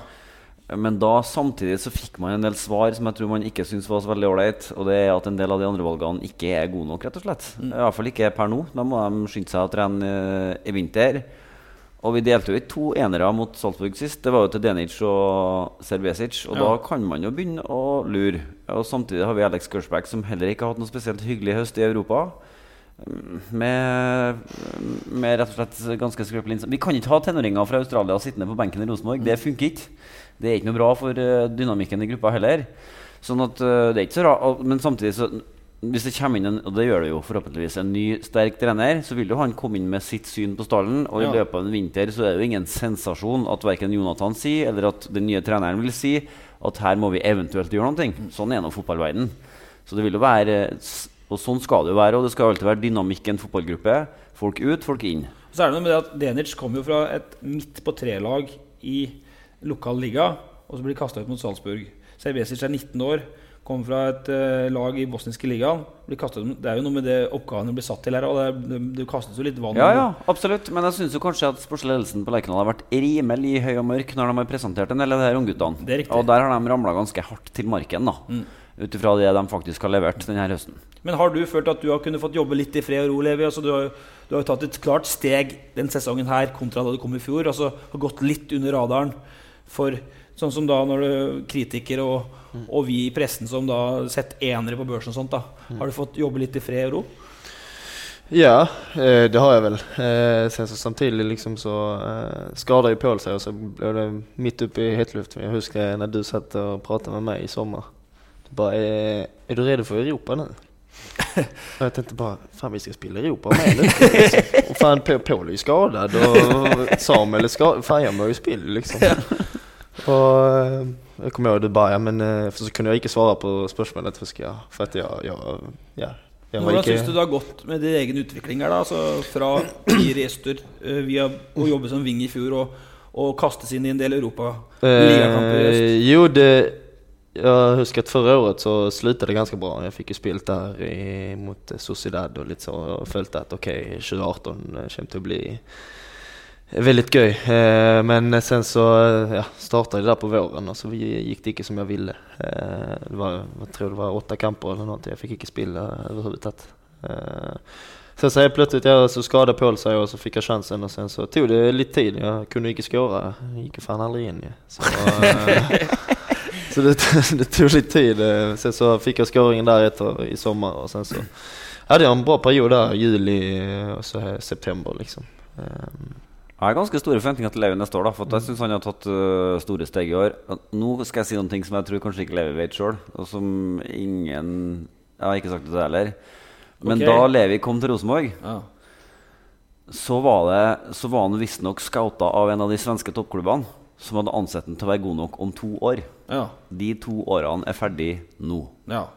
Men da samtidig så fikk man en del svar som jeg tror man ikke syns var så veldig ålreit. Og det er at en del av de andre valgene ikke er gode nok, rett og slett. I hvert fall ikke per nå. Da må de skynde seg å trene eh, i vinter. Og vi delte jo i to enere mot Salzburg sist. Det var jo til Denic og Serbesic. Og Ja. da kan man jo begynne å lure. Og samtidig har vi Alex Gersbach, som heller ikke har hatt noe spesielt hyggelig høst i Europa. Med, med rett og slett ganske skrøpelig innsats. Vi kan ikke ha tenåringer fra Australia sittende på benken i Rosenborg. Det funker ikke. Det er ikke noe bra for eh, dynamikken i gruppa heller. Sånn at eh, det er ikke så rart Men samtidig så hvis det kommer inn en, og det gjør det jo forhåpentligvis, en ny, sterk trener, så vil jo han komme inn med sitt syn på stallen. Og i løpet av en vinter så er det jo ingen sensasjon at verken Jonathan sier, eller at den nye treneren vil si, at her må vi eventuelt gjøre noe. Sånn er nå fotballverden. Så det vil jo være Og sånn skal det jo være. Og det skal alltid være dynamikk i en fotballgruppe. Folk ut, folk inn. Så er det noe med det at Denic kom jo fra et midt på tre-lag i lokal liga, og så blir kasta ut mot Salzburg. Serbesic er 19 år, kom fra et uh, lag i bosniske ligaen. Blir kastet det er jo noe med det oppgavene blir satt til her, og det, det kastes jo litt vann. Ja, ja, absolutt. Men jeg syns kanskje at sportsledelsen på Lerkendal har vært rimelig høy og mørk når de har presentert en del av de her ungguttene. Og der har de ramla ganske hardt til marken, da. Ut ifra det de faktisk har levert denne høsten. Men har du følt at du har kunnet fått jobbe litt i fred og ro, Levi? Altså, du, har, du har jo tatt et klart steg den sesongen her kontra da du kom i fjor. Altså har gått litt under radaren for sånn som da når du kritikere og, og vi i pressen som da setter sett enere på børsen og sånt, da. Har du fått jobbe litt i fred og ro? Ja, eh, det har jeg vel Samtidig sen så samtidigt liksom så skader skadade ju Paul sig och så blev det mitt uppe i hetluften. Jag huskar när du satt och pratade med mig i sommar. Du bara, är, är du redo för Europa nu? och jag tänkte bara, fan vi ska spela Europa med [LAUGHS] nu. Liksom. Och fan Paul är ju skadad och Samuel är skadad. Fan jag mår ju spill liksom. Och eh, jag kommer ihåg du bara, men eh, så kunde jag inte svara på spørsmålet husker jag, för att jag, jag ja. Jeg var Hvordan ikke syns du det har gått med din egen utvikling her? da? Altså Fra fire gjester eh, via å jobbe som wing i fjor og, og kastes inn i en del i Eh, jo, det Jag huskar att förra året så sluttet det ganske bra. Jeg fikk jo spilt der i, mot Sociedad og litt så og følte at OK, 2018 kommer til å bli väldigt gøy. Eh, Men sen så eh, ja, startade det där på våren och så gick det inte som jag ville. Eh, Det var, jag tror det var åtta kamper eller något. Jag fick inte spela överhuvudtaget. Eh, Sen så helt plötsligt jag så skadade Paul sig och så fick jag chansen och sen så tog det lite tid. Jag kunde inte skåra. Jag gick fan aldrig in. Så, eh, [LAUGHS] så det, det tog lite tid. Eh, Sen så fick jag scoringen där ett i sommar och sen så hade jag en bra period där, juli eh, och så september liksom. Jeg har ganske store forventninger til Levi neste år. da For Jeg syns han har tatt uh, store steg i år. Nå skal jeg si noen ting som jeg tror kanskje ikke Levi vet sjøl, og som ingen Jeg har ikke sagt det til deg heller. Men okay. da Levi kom til Rosenborg, Ja. så var, det, så var han visstnok scouta av en av de svenske toppklubbene som hadde ansett ham til å være god nok om to år. Ja. De to årene er ferdig nå. ja.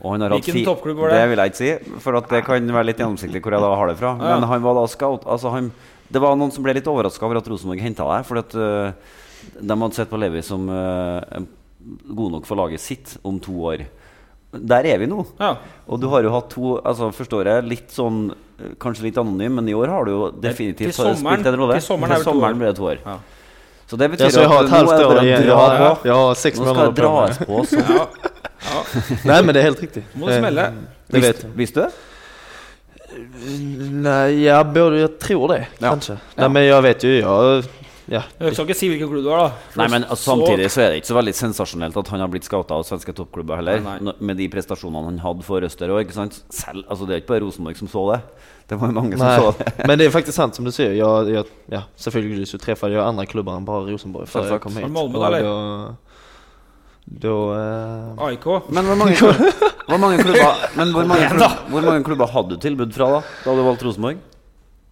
Og han har hatt Hvilken toppklubb var det? Det vil jeg ikke si, for at det kan være litt gjennomsiktig hvor jeg da har det fra. Ja. Men han var da scout. Altså han, det var noen som ble litt overraska over at Rosenborg henta deg, fordi at uh, de hadde sett på Levi som uh, god nok for laget sitt om to år. Der er vi nå. Ja. Og du har jo hatt to altså Forstår jeg, litt sånn øh, Kanskje litt anonym, men i år har du jo definitivt Til sommeren- spilt en rolle. til sommeren til to år. det to år. Ja. Så det betyr Ja, så at nå er det bare å dra Ja, på. Ja, har Nå skal det på dras på ja. ja. Nej men det er helt riktig. Må det smelle. Eh, Det vet jag. Visste du det? Nej, jeg både jag tror det Ja. kanske. Ja. Nej men jag vet ju, jag, ja. Jeg skal ikke si hvilken klubb du har, da. Nei, men altså, Samtidig så er det ikke så veldig sensasjonelt at han har blitt scouta av svenske toppklubber heller. Nei, nei. Med de prestasjonene han hadde for Øster òg. Selv, altså, det er ikke bare Rosenborg som så det. Det var jo mange som nei. så det. Men det er faktisk sant som du sier. Jeg, jeg, ja, selvfølgelig så treffer jag andre klubber enn bare Rosenborg før jeg kom hit. Malmö Och eller? Då, då eh, AIK. Men hvor mange, klubber, hvor mange [LAUGHS] klubber Men hvor mange, da. klubber, hvor mange klubber hadde du tilbud fra da? Da du valgte Rosenborg?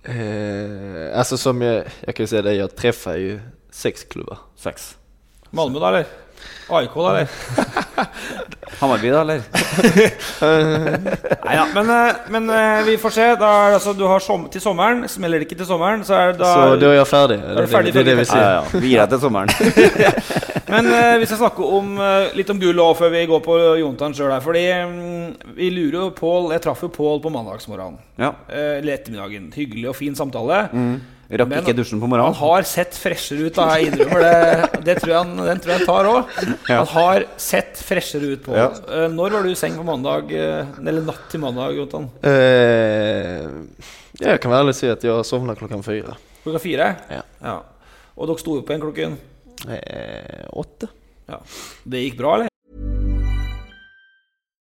eh, alltså som jag, jag kan ju säga det, jag träffar ju sex klubbar. Seks. Malmö, da, eller? AIK, da, eller? [LAUGHS] Hammarby, da, eller? [LAUGHS] Nei da, men, eh, men eh, vi får se. Da er altså, du har som, til sommeren. Smeller det ikke til sommeren, så er da så da er jeg ferdig? du det, det, det är det vi sier. Ja, ja, ja. Vi gir deg til sommeren. [LAUGHS] Men uh, vi skal snakke om, uh, litt om gull òg, før vi går på Jontan sjøl her. Fordi um, vi lurer jo Pål Jeg traff jo Pål på mandagsmorgenen. Ja. Uh, eller ettermiddagen. Hyggelig og fin samtale. Rakk Men ikke dusjen på Han har sett freshere ut, da. Jeg innrømmer det. det tror jeg han, den tror jeg han tar òg. Ja. Han har sett freshere ut på Ja. Eh, Når var du i seng på mandag? eh, Eller natt til mandag, Jotan? Eh, jeg jag kan väl ärligt säga att jag somnar klockan fyra. Klokka fire? Ja. Og dere sto opp igjen klokken Eh, åtte. Ja. Det gikk bra, eller?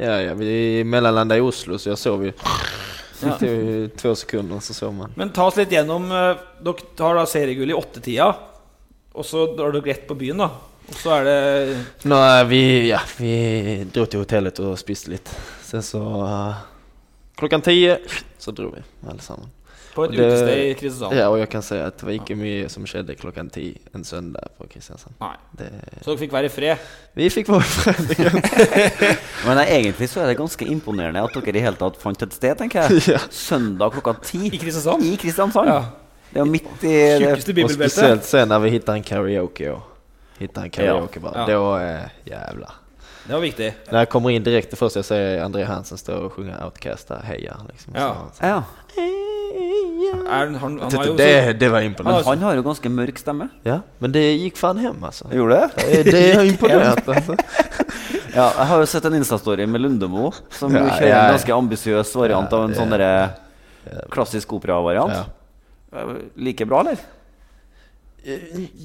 Ja, ja, vi mellanlandade i Oslo så jag sov ju. Ja. Det tog ju två sekunder så sov man. Men ta oss litt gjennom eh, Dere tar da seriegull i åttetida, og så drar dere rett på byen, da. Og så er det Nå, vi, ja, vi dro til hotellet og spiste litt. Sen så... uh, Klokka ti så dro vi allesammans. På et det- utested i Kristiansand. Ja, og jeg kan si at det var ikke mye som skjedde klokken ti en søndag på Kristiansand. Nei. Det... Så dere fikk være i fred? Vi fikk være i fred. [LAUGHS] Men nei, egentlig så er det ganske imponerende at dere i hele tatt fant et sted, tenker jeg. [LAUGHS] Ja. Søndag klokka ti. I Kristiansand? I Kristiansand. Ja. Det er midt i det- Og spesielt sen när vi hittade en karaoke och hittade en karaoke Ja. Ja. var eh, jævla Det var viktig. Når jeg kommer inn direkte først, jeg ser André Hansen stå og synge Outcast heja liksom. Ja. Så- Ja. Er, han, det, var Men han har jo ganske mørk stemme. Ja, men det gikk faen hjem, altså. Gjorde det? Det, det [LAUGHS] är imponerat alltså. Ja, jeg har jo sett en Insta-story med Lundemo, som Ja, kjører ja. en ganske ambisiøs variant av en sånn klassisk operavariant. Ja. Eh, Like bra, eller?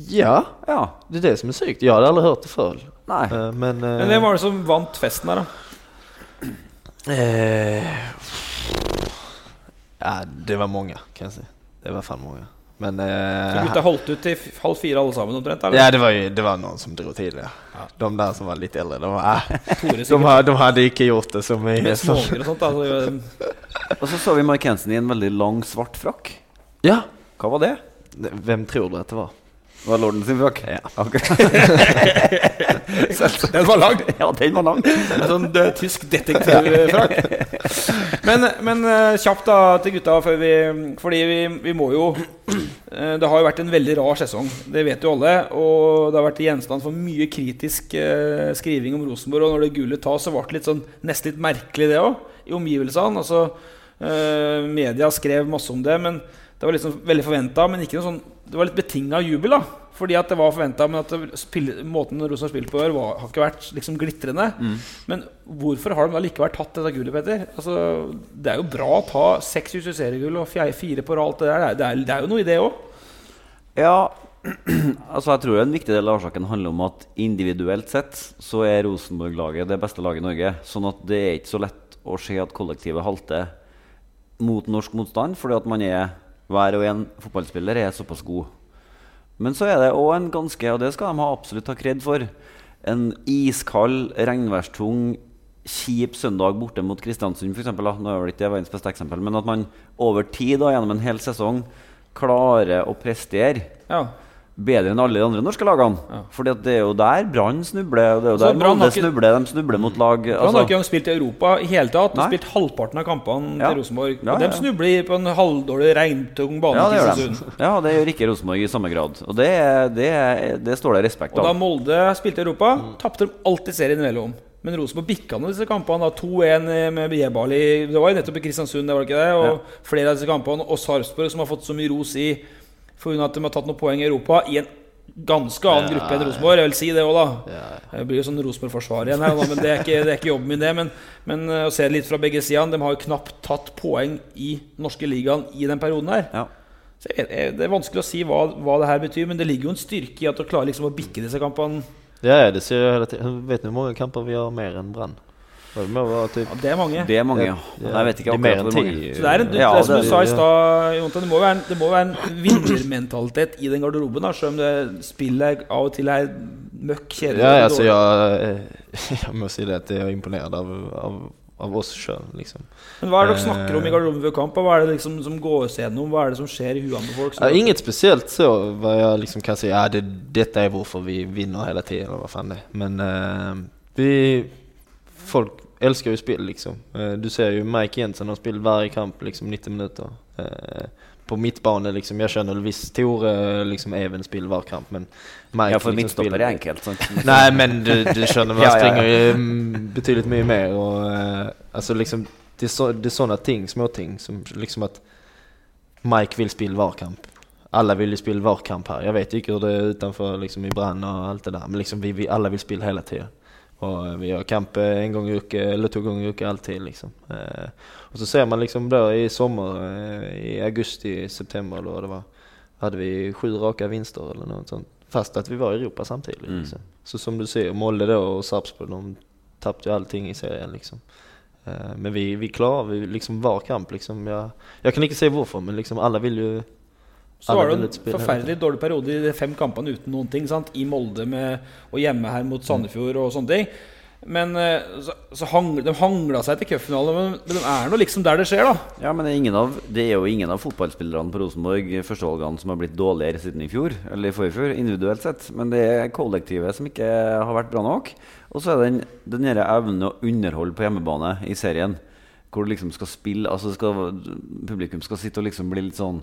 Ja, Ja. det er det som er sykt. Jeg hadde aldri hørt det før. Nei. Eh, Men... Men hvem var det som vant festen her, da? Eh, ja, det var mange, kan jeg si. Det var faen mange. Men... Så Eh, gutta holdt ut til f- halv fire alle sammen omtrent? eller? ja, det var ju det var noen som drog Ja. De der som var litt eldre, de, var, Tore [LAUGHS] de, sikkert. de hadde ikke gjort det Så Med. Småunger og sånt. da så, [LAUGHS] Og så så vi Mark Hansen i en veldig lang, svart frakk. ja, Hva var det? Hvem tror du at det var? Det var lorden sin frakk? [LAUGHS] [LAUGHS] [LAUGHS] Ja. Den var lang! Ja, den var lang. En sånn død tysk detektivfrakk. Men, men eh, kjapt da til gutta før vi Fordi vi, vi må jo eh, Det har jo vært en veldig rar sesong. Det vet jo alle. Og det har vært gjenstand for mye kritisk eh, skriving om Rosenborg. Og når det gullet tas, så ble det litt sånn, nesten litt merkelig, det òg. I omgivelsene. Altså, eh, media skrev masse om det. Men det var liksom veldig forventa. Men ikke noe sånn Det var litt betinga jubel. da fordi at det var forventa, men at spille, måten Rosenborg spilt på i år, var- har ikke vært liksom glitrende. Men hvorfor har de da likevel tatt dette gullet, Petter? Altså, det er jo bra å ta seks seriegull og fire, på alt det der. Det er, det er, det er jo noe i det òg. Ja, [CLEARS THROAT] altså jeg tror en viktig del av årsaken handler om at individuelt sett så er Rosenborg-laget det beste laget i Norge. Sånn at det er ikke så lett å se at kollektivet halter mot norsk motstand, fordi at man er hver og en fotballspiller er såpass god. Men så er det òg en ganske, og det skal de ha absolutt ha kred for, en iskald, regnværstung, kjip søndag borte mot Kristiansund, f.eks. Nå er vel ikke det verdens beste eksempel, men at man over tid, da, gjennom en hel sesong, klarer å prestere Ja. Bedre enn alle de andre norske lagene. Fordi at det er jo der Brann snubler. og Det er jo der Molde snubler. De snubler mot lag Brann har altså, ikke engang spilt i Europa i hele tatt. De spilt halvparten av kampene Ja. til Rosenborg. Ja, og de ja. snubler på en halvdårlig, regntung bane ja, det gjør de. [LAUGHS] Ja, det gjør ikke Rosenborg i samme grad. Og det, er- det, er- det står det respekt av. Og da. Molde spilte i Europa, tapte de alltid serien imellom. Men Rosenborg bikka nå disse kampene. 2-1 med Bjebali. Det var jo nettopp i Kristiansund, det var det ikke det? Og flere av disse kampene. Og Sarpsborg, som har fått så mye ros i for grunn at de har tatt noen poeng i Europa i en ganske annen Ja, gruppe enn Rosenborg. Jeg vil si det òg, da. Ja. Det blir jo sånn Rosenborg-forsvar igjen her, men det er, ikke, det er ikke jobben min, det. Men, men eh, å se det litt fra begge sider De har jo knapt tatt poeng i norske ligaen i den perioden her. Ja. Jeg, Det er vanskelig å si hva, hva det her betyr, men det ligger jo en styrke i at du klarer liksom å bikke disse kampene. Ja, det sier jeg hele tiden. Vet du hvor mange kamper vi har mer enn Brann? Det må typ... Ja, det er mange. Det er mange, ja. Ja, Jeg vet ikke mer akkurat hvor mange. Så det er en, du, Ja, det, som det- du sa i stad, det må være en, må være en vinnermentalitet i den garderoben. da Selv om det spillet av og til er møkk kjedelig. Ja, og alltså [LAUGHS] jeg, jag, eh, jag det at jeg er imponert av, av av oss sjøl, liksom. Men Hva er det dere snakker om i Eh, garderoben før kamp? Hva er det liksom som gås gjennom? Hva er det som skjer i huene på folk? Ja, inget spesielt så hva jeg liksom kan si ja, det, dette er hvorfor vi vinner hele tiden eller hva faen det er. Men uh, vi, folk älskar ju spel liksom. Eh, du ser ju Mike Jensen har spelat varje kamp liksom 90 minuter. Eh, på mittbane liksom, jag känner visst Tore liksom även spelar var kamp men Mike Ja, for liksom midtstopper spelar- är enkelt, sant? [LAUGHS] Nej men du, du känner man [LAUGHS] Ja, ja, ja. springer ju mm, betydligt mycket mer och eh, alltså liksom det är, så, det är sådana ting, små ting som liksom att Mike vill spela varkamp. Alla vill ju spela varkamp här. Jag vet ikke inte hur det är utanför liksom i brand och allt det där. Men liksom vi, vi alla vill spela hela tiden. Eh, vi har kamp eh, en gang i uke eller to ganger i uke alltid liksom. Eh, og så ser man liksom der i sommer, eh, i augusti, september eller vad det var. hadde vi sju raka vinster eller noe sånt. Fast at vi var i Europa samtidigt. Mm. Liksom. Så som du ser, Molde da og Sarpsborg, de tapte jo allting i serien liksom. Eh, Men vi, vi klarer vi liksom var kamp liksom. Jeg, jeg kan ikke si hvorfor, men liksom alle vil ju Så var det en forferdelig dårlig periode i de fem kampene uten noen ting. sant? I Molde med, og hjemme her mot Sandefjord og sånne ting. Men eh, så, så hang, de hangla seg til cupfinalen, men, men de er nå liksom der det skjer, da. Ja, men det er, ingen av, det er jo ingen av fotballspillerne på Rosenborg førstevalgene som har blitt dårligere siden i fjor, eller i forrige fjor, individuelt sett. Men det er kollektivet som ikke har vært bra nok. Og så er det den, den evnen å underholde på hjemmebane i serien. Hvor du liksom skal spille altså skal, Publikum skal sitte og liksom bli litt sånn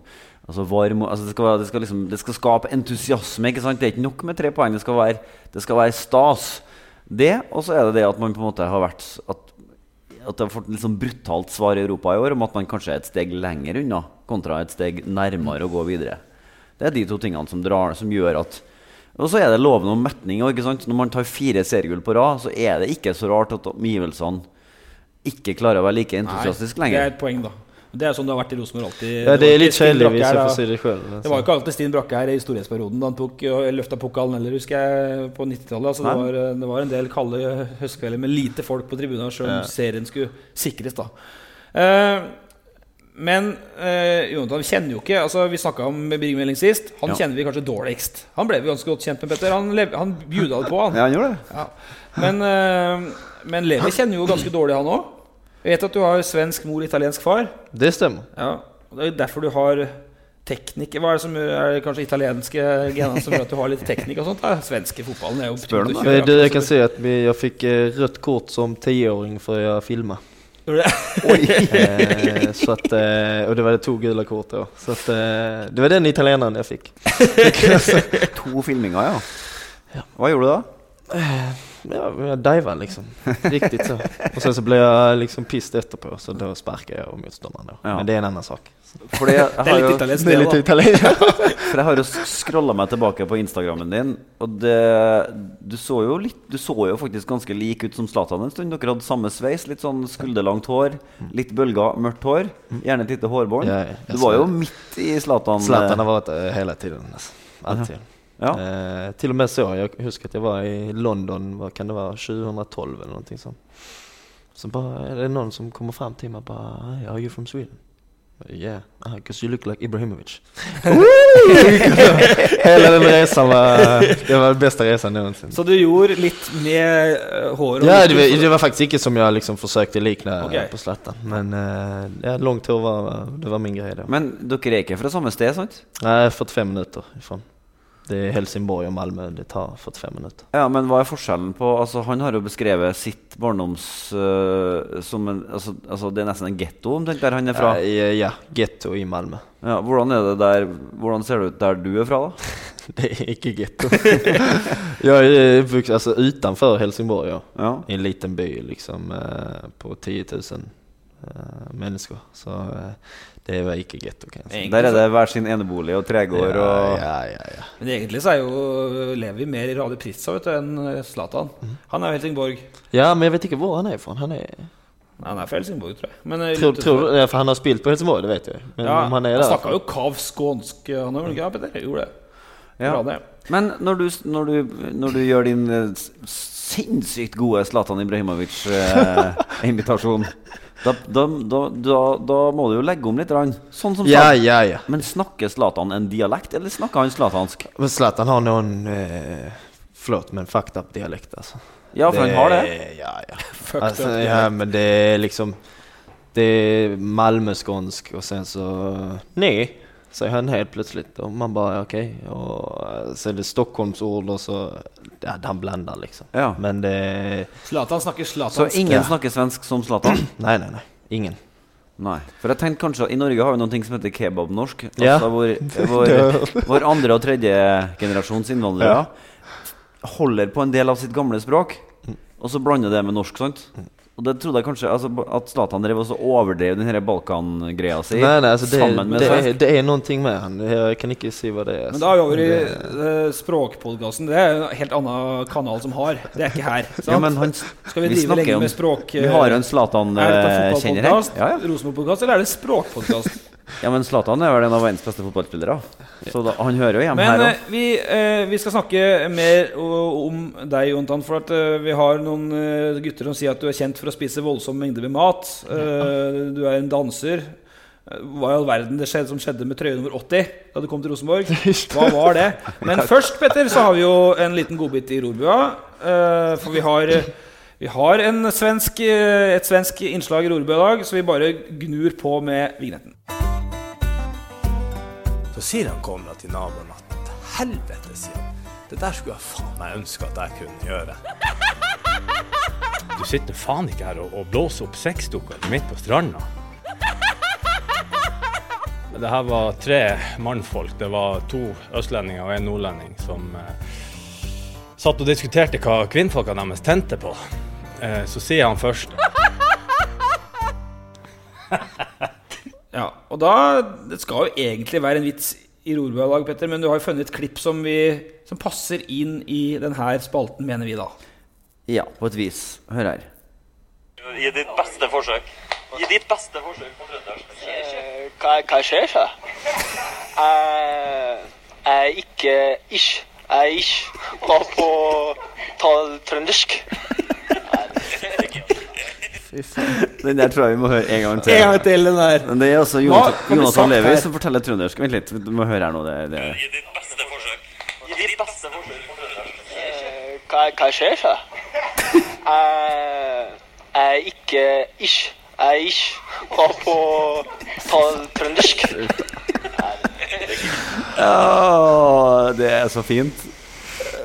altså varm altså det, skal, det, skal liksom, det skal skape entusiasme. ikke sant? Det er ikke nok med tre poeng. Det skal være, det skal være stas. Det, og så er det det at man på en måte har vært at at det har fått et litt sånn brutalt svar i Europa i år om at man kanskje er et steg lenger unna kontra et steg nærmere å gå videre. Det er de to tingene som, drar, som gjør at Og så er det loven om metning. Ikke sant? Når man tar fire seriegull på rad, så er det ikke så rart at omgivelsene ikke klarer å være like entusiastiske det er et poeng, da. Det er sånn det har vært i Rosenborg alltid. Ja, det er litt kjedelig hvis jeg får si det sjøl. Det var jo ikke alltid Stine Brakke her i storhetsperioden da han tok løfta pokalen heller, husker jeg, på 90-tallet. Altså, det, var, det var en del kalde høstkvelder med lite folk på tribunene selv om Ja. serien skulle sikres. da Uh, Men eh, Jonathan, vi kjenner jo ikke altså, Vi snakka om Birgmelding sist. Han Ja. kjenner vi kanskje dårligst. Han ble vi ganske godt kjent med, Petter. Han, lev, han bjuda det på, han. Ja, han gjorde det. Ja. Men, eh, men Levi kjenner jo ganske dårlig, han òg. Jeg vet at du har svensk mor, italiensk far. Det stemmer. Ja, og Det er derfor du har teknikk Hva er det som er det kanskje italienske gener som gjør at du har litt teknikk og sånt? da? Svenske fotballen er jo Spør. Men du, jeg kan si at vi- jeg fikk rødt kort som tiåring før jeg det? Eh, så at, eh, og det var det to gule kort då. Så at, eh, det var den italieneren jeg fikk. [LAUGHS] To filminger, ja. Hva gjorde du da? Ja, jag diver liksom. [LAUGHS] Riktigt så. Och sen så blir jag liksom pissed efterpå så då sparkade jag motståndaren då. Ja. Men det är en annen sak. For det, jeg [LAUGHS] Det er litt italiensk, Det litt italiensk. [LAUGHS] For jeg har jo scrolla meg tilbake på Instagrammen din, og det, du, så jo litt, du så jo faktisk ganske lik ut som Zlatan en stund. Dere hadde samme sveis, litt sånn skulderlangt hår, litt bølger, mørkt hår. Gjerne et lite hårbånd. Ja, du var jo midt i Zlatan. Zlatan har vært hele hela tiden. Alltså. Alltid. Ja. Eh, till och med så, jag huskar att jag var i London, vad kan det vara, 2012 eller någonting sånt. Så bara, är det någon som kommer fram till mig och bara, "Hey, are you from Sweden? Yeah, because you look like Ibrahimovic. [LAUGHS] Hele den reisen var, det var den beste reisen någonsin. Så du gjorde litt med håret? hår Ja, det var, det var faktisk ikke som jeg liksom forsøkte å likne okay. på Zlatan. Men eh, ja, langt hår var, det var min greie. då. Men dere er ikke fra samme sted, sant? Nej, 45 minutter ifrån. Det er Helsingborg og Malmö, det tar 45 minutter. Ja, men hva er forskjellen på altså, Han har jo beskrevet sitt barndoms uh, som en altså, altså, Det er nesten en getto omtrent der han er fra. Ja, ja, getto i Malmö. Ja, hvordan er det der Hvordan ser det ut der du er fra, da? [LAUGHS] Det er ikke getto. [LAUGHS] jeg er uppvuxen altså, utenfor Helsingborg, ja. Ja. I en liten by liksom eh, på 10 000 eh, människor. Så eh, det var ikke ghetto jag Der er det hver sin enebolig og tregård Ja, og ja, ja, ja. Men egentlig så er jo Levi mer i vet du, enn eh, Zlatan. Mm. Han er jo Helsingborg. Ja, men jeg vet ikke hvor han er fra. Han er Han er fra Helsingborg, tror jeg. Men, eh, Tror, tror, ja, for han har spilt på Helsingborg, det vet jeg. Men ja, han är han snakka jo kav skånsk, Han er vel ikke det, jeg Gjorde det. Ja. Bra, det. Men når du, når du, når du gjør din eh, sinnssykt gode Zlatan Ibrahimovic-invitasjon [LAUGHS] da, da, da, da, da må du jo legge om litt. Sånn som Ja, ja, ja. Men snakker Zlatan en dialekt, eller snakker han zlatansk? Men Zlatan har noen eh, Flott, men fucked up dialekt altså. Ja, för han har det. Ja, ja. [LAUGHS] altså, ja, men det er liksom... Det er Malmöskånsk og sen så... Nej, jeg han helt plutselig, og man bare OK. Och eh, så er det Stockholmsord og så... Ja, den blender, liksom. Ja. Men det... Zlatan snakker Så ingen Ja. snakker svensk som Zlatan? [CLEARS THROAT] nei, nei, nei. Ingen. Nei. For jeg tenkte kanskje I Norge har vi noen ting som heter kebabnorsk. Ja. Altså vår, [LAUGHS] vår, vår andre- og tredjegenerasjons innvandrere holder på en del av sitt gamle språk, og så blander det med norsk. sant? Og det trodde jeg kanskje altså, At Zlatan drev og overdrev den Balkan-greia si Nei, nei, altså det, det, med det, är, svensk. det är med han. Jeg kan ikke si hva det er. Men da er vi over i Det- Språkpodkasten. Det er en helt annen kanal som har. Det er ikke her. Sant? Ja, men han, Skal vi vi drive lenge om- med språk... Vi har jo en Zlatan-kjenner Er her. Ja, ja. Rosenborg-podkast, eller er det språkpodkast? Ja, men Zlatan er vel en av verdens beste fotballspillere. Så da, han hører jo hjemme Men her eh, òg. vi, eh, vi skal snakke mer om deg, Jontan. For at eh, vi har noen eh, gutter som sier at du er kjent for å spise voldsomme mengder med mat. Eh, du er en danser. Eh, Hva i all verden det skjedde som skjedde med trøye nummer 80 da du kom til Rosenborg? Hva var det? Men først, Petter, så har vi jo en liten godbit i rorbua. Eh, for vi har eh, vi har en svensk, eh, et svensk innslag i rorbua i dag, så vi bare gnur på med vignetten. Så sier han kona til naboen at helvete, sier han. Det der skulle jeg faen meg ønske at jeg kunne gjøre. Du sitter faen ikke her og, og blåser opp sexdukker midt på stranda. Det her var tre mannfolk. Det var to østlendinger og en nordlending som eh, satt og diskuterte hva kvinnfolkene deres tente på. Eh, så sier han først [LAUGHS] Ja, og da Det skal jo egentlig være en vits i rorbua Petter, men du har jo funnet et klipp som, vi, som passer inn i denne spalten, mener vi da. Ja, på et vis. Hør her. Gi ditt beste forsøk. Gi ditt beste forsøk på trøndersk. Hva, hva skjer, sa jeg? Jeg er ikke ish. Jeg er ish. Hva på ta trøndersk? [LAUGHS] Den der tror jeg vi må høre en gang til. En gang til, den der. Men det er også Hva Jonathan, Jonathan Levi som forteller trøndersk. Vent litt, du må høre her nå. Det, det. Gi ditt beste forsøk. Gi ditt beste forsøk på. Hva, hva skjer, sa [LAUGHS] jeg? Jeg er ikke ish. Jeg er ish. Hva på ta trøndersk? Oh, det er så fint.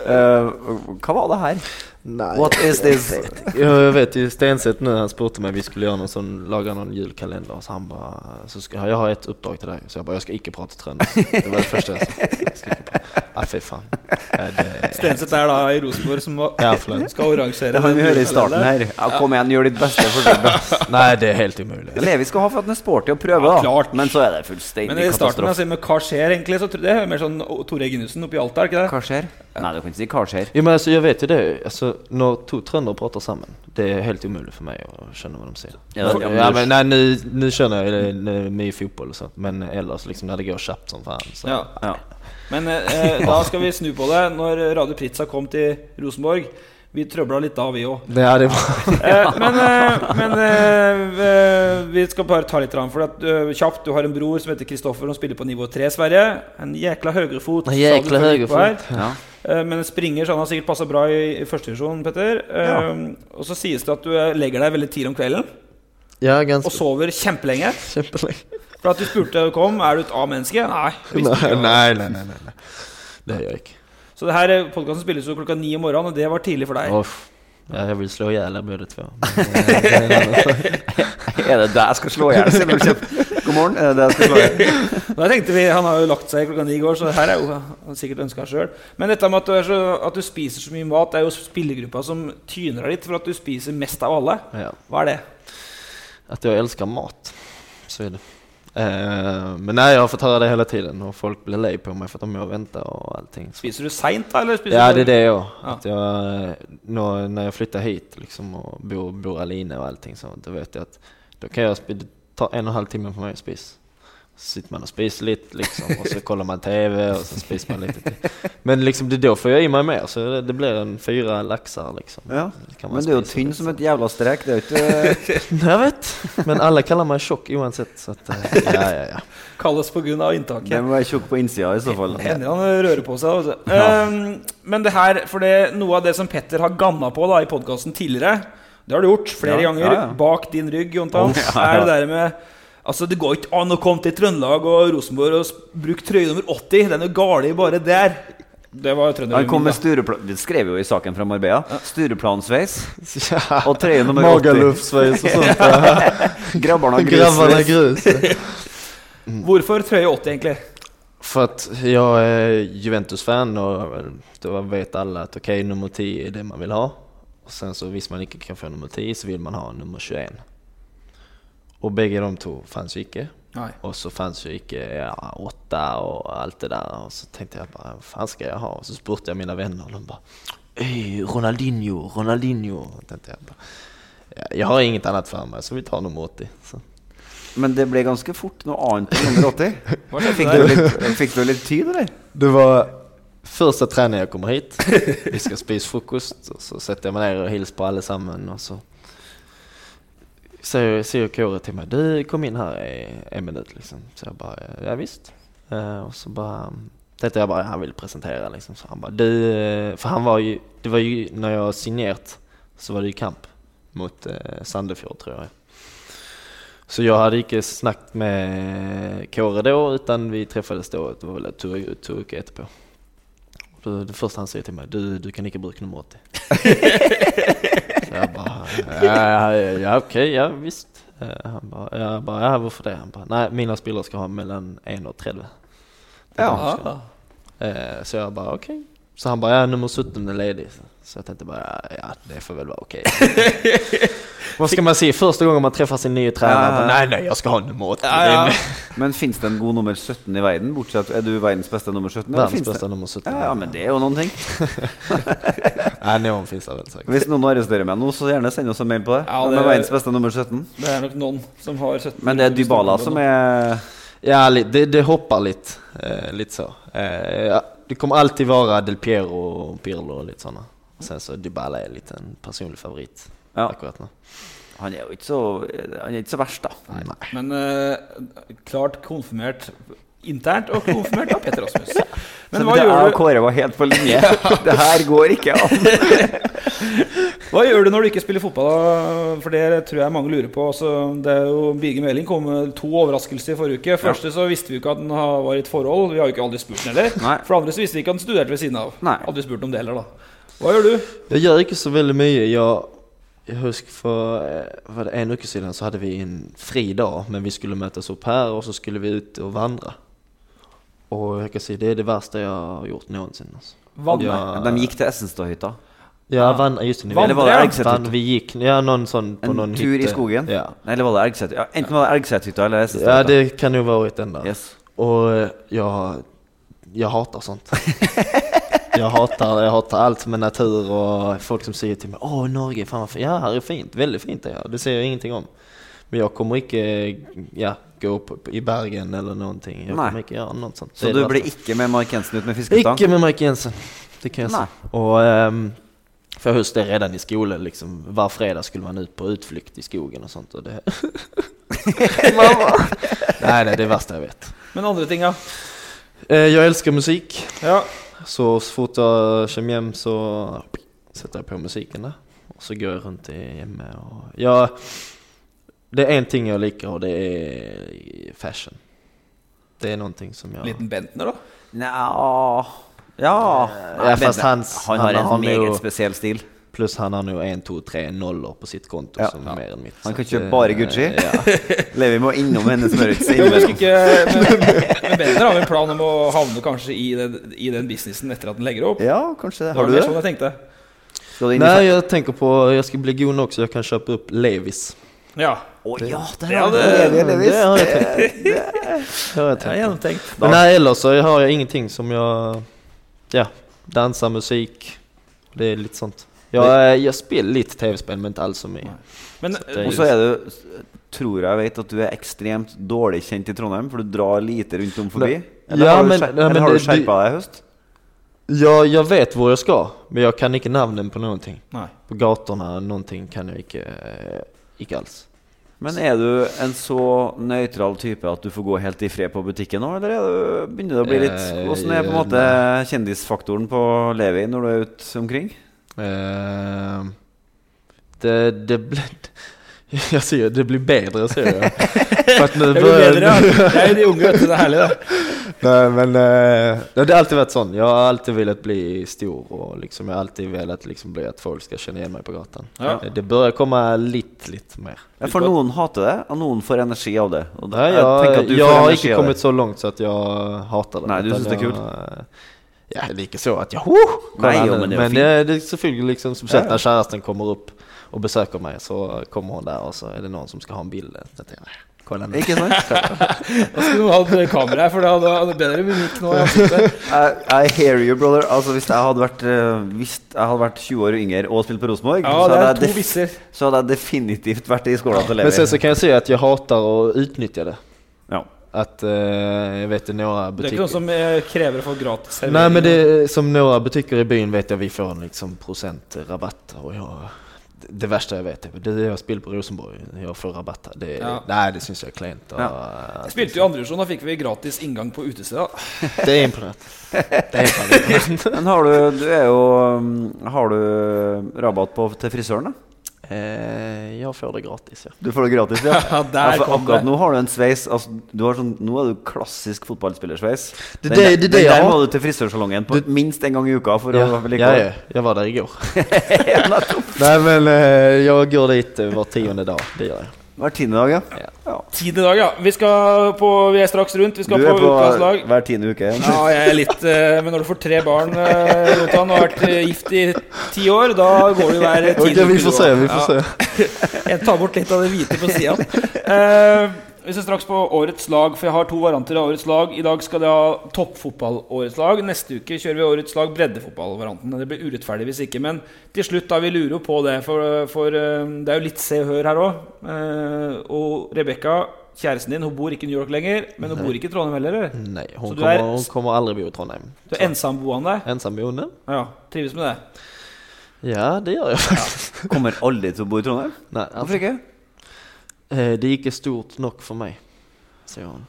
Uh, hva var det her? Nej, What is this? [LAUGHS] Jeg jag vet ju Stenset nu, han spurte mig vi skulle göra någon sån, laga någon julkalender så han bara, så ska, jag har ett uppdrag till dig. Så jag bara, jag ska ikke prata trend. Det var det första jag sa. Jag ska prata. Ah, fy faen. Ja, Stenseth er da i Rosenborg som Ja, skal arrangere Det har vi hørt i starten her. Ja, kom igjen, gjør ditt beste forsøk. [LAUGHS] Nei, det er helt umulig. Levi skal ha for at han er sporty og prøve, Ja, da. klart. Men så er det fullstendig Men i starten altså, med hva skjer egentlig, så tror jeg det er mer sånn Tore Eggenussen oppi Alta, er ikke det? Hva skjer? Nei, du kan ikke si hva skjer. Jo men altså, jeg vet jo det, alltså när to trøndere prater sammen det er helt umulig for meg å skjønne hva de sier. Ja, Ja, men men nå skjønner jeg det mye fotball, og sånt, men ellers liksom det går kjapt som faen. så. Ja. Ja. Men eh, da skal vi snu på det. Når Radio Pritza kom til Rosenborg Vi trøbla litt da, vi òg. Det var... [LAUGHS] Eh, men eh, men eh, vi skal bare ta litt rann, for at, eh, kjapt. Du har en bror som heter Kristoffer, som spiller på nivå 3 i Sverige. En jækla høyrefot. En jækla høyrefot. Ja. Eh, Men springer, så han har sikkert passa bra i, i førstedivisjon, Petter. Ja. Og så sies det at du eh, legger deg veldig tidlig om kvelden Ja, ganske. og sover kjempelenge. Kjempelenge. For at du spurte da du kom, er du et A-menneske. Nei. nei, nei, nei, nej, nej, nej, nej, nej. Det gjør jeg inte. Så det her podkasten spilles jo klokka ni om morgenen, og det var tidlig for deg. Uff. Ja, vil vill slå i eh, är en annan før. Er det det jeg skal slå i hjel? God morgen. Er det det jeg skal slå i hjel? [LAUGHS] Da tenkte vi, Han har jo lagt seg klokka ni i går, så det her er jo han sikkert ønska sjøl. Men dette med at du, er så, at du spiser så mye mat, det er jo spillergruppa som tyner deg litt for at du spiser mest av alle. Hva er det? At jeg elsker mat. Så er det. Eh, men nej, jeg har fått høre det hele tiden og folk blir lei på meg for at de må vente. og allting. Så. Spiser du seint, da? Eller spiser Ja, det er det òg. Ja. Jeg, når, eh, nå, när hit liksom, og bor, bor alene og allting så da vet jeg at da kan jeg ta en og en halv timme på meg å spisa. Sitter man och spiser lite liksom och så kollar man TV och så spiser man lite till. Men liksom det då får jag i mig mer så det, det blir en fyra laxar liksom. Ja, Men du er jo tynn litt. som et jævla strek. Det er jo ikke [LAUGHS] Jag vet, men alla kallar mig tjock oavsett så att, eh, ja ja ja. Kalles pga. inntaket. Det må være tjukk på innsida i så fall. Hender han rører på seg. Altså. Ja. Um, men det her, for det, noe av det som Petter har ganna på da, i podkasten tidligere, det har du gjort flere Ja, ganger ja, ja. bak din rygg, Jontan, Oh, ja, ja. er det der med Altså, Det går ikke an å komme til Trøndelag og Rosenborg og bruke trøye nummer 80. Den er gal bare der. Det var. Han kom med stureplan... Det skrev jo i saken fra Marbella. Stureplansveis. Og trøye nummer 80. Magalufsveis og sånt. Grabbarna Grabbarna grusveis. grus. Hvorfor trøye 80, egentlig? For at jeg er Juventus-fan og da vet alle at ok, nummer 10 er det man vil ha. Og sen så Hvis man ikke kan få nummer 10 så vil man ha nummer 21. Och begge de to fanns jo ikke. Nei. Og så fanns jo ikke ja, åtte og alt det der. Og så tenkte jeg bare, hva faen skal jeg ha? Og så spurte jeg mine vänner og de bare Øy, Ronaldinho, Ronaldinho. Og tenkte jeg bare, jeg har inget annet for meg, så vi tar nummer 80. Så. Men det ble ganske fort noe annet enn nummer 80. Fikk du litt, fikk du litt tid, eller? Det var første trening jeg kommer hit. Vi skal spise frokost, og så setter jeg meg ned og hilser på alle sammen. og så säger, säger Kåre till mig, du kom in här i en minut liksom. Så jag bara, ja visst. Uh, och så bara tänkte jag bara, han vill presentera liksom. Så han bara, du, eh, för han var ju, det var ju när jag signerat så var det ju kamp mot uh, Sandefjord tror jag. Så jag hade inte snackat med Kåre då utan vi träffades då, det var väl tur två veckor etterpå. Då, det första han säger till mig, du, du kan inte bruka nummer 80. [LAUGHS] så bare ja, ja, ja okej, ja visst. Eh, Han bara, ja, ba, ja hvorfor det? Han bare Nei, mine spillere skal ha mellom 1 og 30. Ja. Eh, Så jeg bare OK. Så han bare ja nummer 17 er ledig. Så- Så jeg tenkte bare ja det får vel være ok. [LAUGHS] Hva skal man si? Første gang man treffer sin nye trener. Ja. Nei, nei, nej, jag ska ha nummer 80. Ja, ja. [LAUGHS] Men fins det en god nummer 17 i verden? Bortsett Er du verdens beste nummer 17? eller Verdens beste det? nummer 17. Ja, ja, men det er jo noen ting. [LAUGHS] nei, noen finns det vel. Hvis noen arresterer meg nå, så gjerne send oss en mail på det. Ja, det- er verdens beste nummer 17? Det er nok noen som har 17 Men det er Dybala som er Ja, det, det hopper litt. Eh, litt så. Eh, ja, det kommer alltid være Del Piero og Pirlo og litt sådana. Sen så Dybala er litt en personlig favoritt Ja. akkurat nå. Han er jo ikke så Han er ikke så verst, da. Men uh, klart konfirmert internt og konfirmert av Petter Rasmus. [LAUGHS] Men Så hva det gjør, du, Kåre var helt på linje. [LAUGHS] [LAUGHS] Det her går ikke an. hva gjør du når du ikke spiller fotball? da? For det tror jeg mange lurer på. Altså, det er jo, Birger Meling kom med to overraskelser i forrige uke. Første så visste vi jo ikke at han var i et forhold. Vi har jo ikke aldri spurt ham heller. For det andre så visste vi ikke at han studerte ved siden av. Nei. Aldri spurt om det heller, da. Hva gjør du? Jeg gjør ikke så veldig mye. Jeg, jeg husker for, for, en uke siden så hadde vi en fri dag men vi skulle møtes opp her, og så skulle vi ut og vandre. Og jeg kan si det er det verste jeg har gjort någonsin. Altså. Vandre? Ja. De gikk til Essenstadhytta. Ja, vann, just det. Eller var det. Elgseterhytta? Vi gick, ja noen sånn på En någon tur i skogen? Ja. Eller var det Elgset? Ja, enten var det Elgsethytta eller ja, det kan jo være den der. Yes. Og ja, jeg hater sånt. [LAUGHS] jag, hatar, jag hatar allt med natur och folk som säger till mig Åh Norge, fan vad fint. Ja, här är fint. Väldigt fint är det. Det säger jag ingenting om. Men jag kommer inte ja, gå upp i bergen eller någonting. Jag Nej. kommer inte göra något sånt. Så du blir ikke med Mark Jensen ut med fiskestang? Icke med Mark Jensen. Det kan jag Nej. säga. Och ehm, för jag det redan i skolan liksom. Var fredag skulle man ut på utflykt i skogen och sånt. Och det... [LAUGHS] Mamma! nej, nej, det är värsta jag vet. Men andre ting, ja. Jeg jag älskar musik. ja. Så, så fort jeg kommer hjem, så setter jeg på musikken, da. Og så går jeg rundt hjemme og Ja, det er en ting jeg liker og det er fashion. Det er noen ting som jeg Liten Bentner, da? Nja Ja. Ja, fast hans- han har han en har meget spesiell stil. Plus han har nog en, två, tre nollor på sitt konto Ja. som er mer enn mitt. Han kan kjøpe eh, bare Gucci. Ja. [LAUGHS] Levi må innom hennes smørelse Jo, men jeg innimellom. Men, Bentner har jo en plan om å havne kanskje i den, i den businessen etter at den legger opp. Ja, kanskje det. Har var du det? sånn jeg tenkte. Skal du inn i Nej, jag tänker på, Jeg skal bli god nok så jeg kan kjøpe opp Levis. Ja. Å ja, det har jeg tenkt. Det har jeg gjennomtenkt. Men nei, ellers så har jeg ingenting som jeg ja, Danser, musikk Det er litt sånt. Jag, jag spelar lite tv-spel men inte alls så mycket. Men Så det Og så er du tror jeg vet at du er ekstremt dårlig kjent i Trondheim, for du drar lite rundt om forbi. Eller Ja, har du, men- skjer- men har du skjerpa deg i høst? Ja, jeg vet hvor jeg skal, men jeg kan ikke navnet på noen. Nei. På gatene, ting kan jeg ikke, eh, ikke alls. Men er du en så nøytral type at du får gå helt i fred på butikken nå, eller er du, begynner det å bli litt Eh, Hvordan er på en måte kjendisfaktoren på Levi når du er ute omkring? Eh, det, det blir [LAUGHS] Jeg sier det blir bedre, sier jeg. [LAUGHS] Det blir bedre, ja. [LAUGHS] Det er jo de unge, vet du. Det er herlig, det. Nei, men uh, det har alltid vært sånn. Jeg har alltid villet bli stor og liksom, jeg har alltid villet liksom bli at folk skal kjenne igjen meg på gata. Ja. Eh, Det bør komme litt, litt mer. Ja, for noen hater det, og noen får energi av det. Og Nei, jeg jeg, at du jeg får har ikke kommet så langt så at jeg hater det. Nei, du syns det er jeg- kult? Ja, det er ikke så at oh, Nei, jo, men det men det, det er selvfølgelig liksom som sagt når kjæresten kommer opp og besøker meg, så kommer hun der, og så er det noen som skal ha en Kolla nu. Ikke sant? [LAUGHS] Da skulle du hatt kamera her, for det hadde hadde bedre mimikk nå. i. I, hear you, brother. Altså, hvis jeg hadde vært eh, Hvis jeg hadde vært 20 år yngre og spilt på Rosenborg, Ja, så, hadde jeg så hadde jeg definitivt vært i skolen til Levi. Men så, så kan jeg si at jeg hater å utnytte det. Ja. At uh, jeg vet det noen Det er ikke noe som eh, krever å få gratis servering. Nei, men det som noen butikker i byen vet jeg vi får liksom prosentrabatt. Og jeg, det verste jeg vet, det er å spille på Rosenborg. Jeg får rabatt. Det, Ja. Nei, det syns jeg er kleint. Ja. Spilte jo andre divisjon, da fikk vi gratis inngang på utestedet. Det er er imponerende. [LAUGHS] Men har du Du er jo um, Har du rabatt på, til frisøren, da? Eh, jeg får det gratis, ja. Du får det gratis, ja? [LAUGHS] Ja, der for akkurat det. nå har du en sveis altså, du har sånn, Nå er du klassisk fotballspillersveis. Det- det- det det den der må du til frisørsalongen på minst en gang i uka for Ja, å like ja, jeg var der i går. [LAUGHS] Nei, men eh, jeg går dit hver tiende dag. Det gjør jeg. Hver tiende dag, ja. ja. Tiende dag, ja. Vi, skal på, vi er straks rundt. Vi skal Du er på på hver tiende uke. Ja, jeg er litt eh, Men når du får tre barn eh, Jonathan, og har vært eh, gift i ti år, da går du hver tiende vi uke, får du se, vi får se. [LAUGHS] jeg tar bort litt av det hvite på sida. Eh, vi ser straks på årets lag, for jeg har to varianter av årets lag. I dag skal det ha toppfotball-årets lag. Neste uke kjører vi årets lag breddefotball-varianten. Det blir urettferdig hvis ikke, men til slutt da vi lurer jo på det, for, for eh, det er jo litt se og hør her òg. og Rebekka, kjæresten din, hun bor ikke i New York lenger, men hun Nei. bor ikke i Trondheim heller? Nei, hun Så du kommer, er, hun kommer aldri bo i Trondheim. du er ensamboende? Ensamboende? Ja, trives med det? Ja, det gjør jeg faktisk. Kommer aldri til å bo i Trondheim? Nei, Hvorfor ikke? Eh, det er ikke stort nok for meg, sier hun.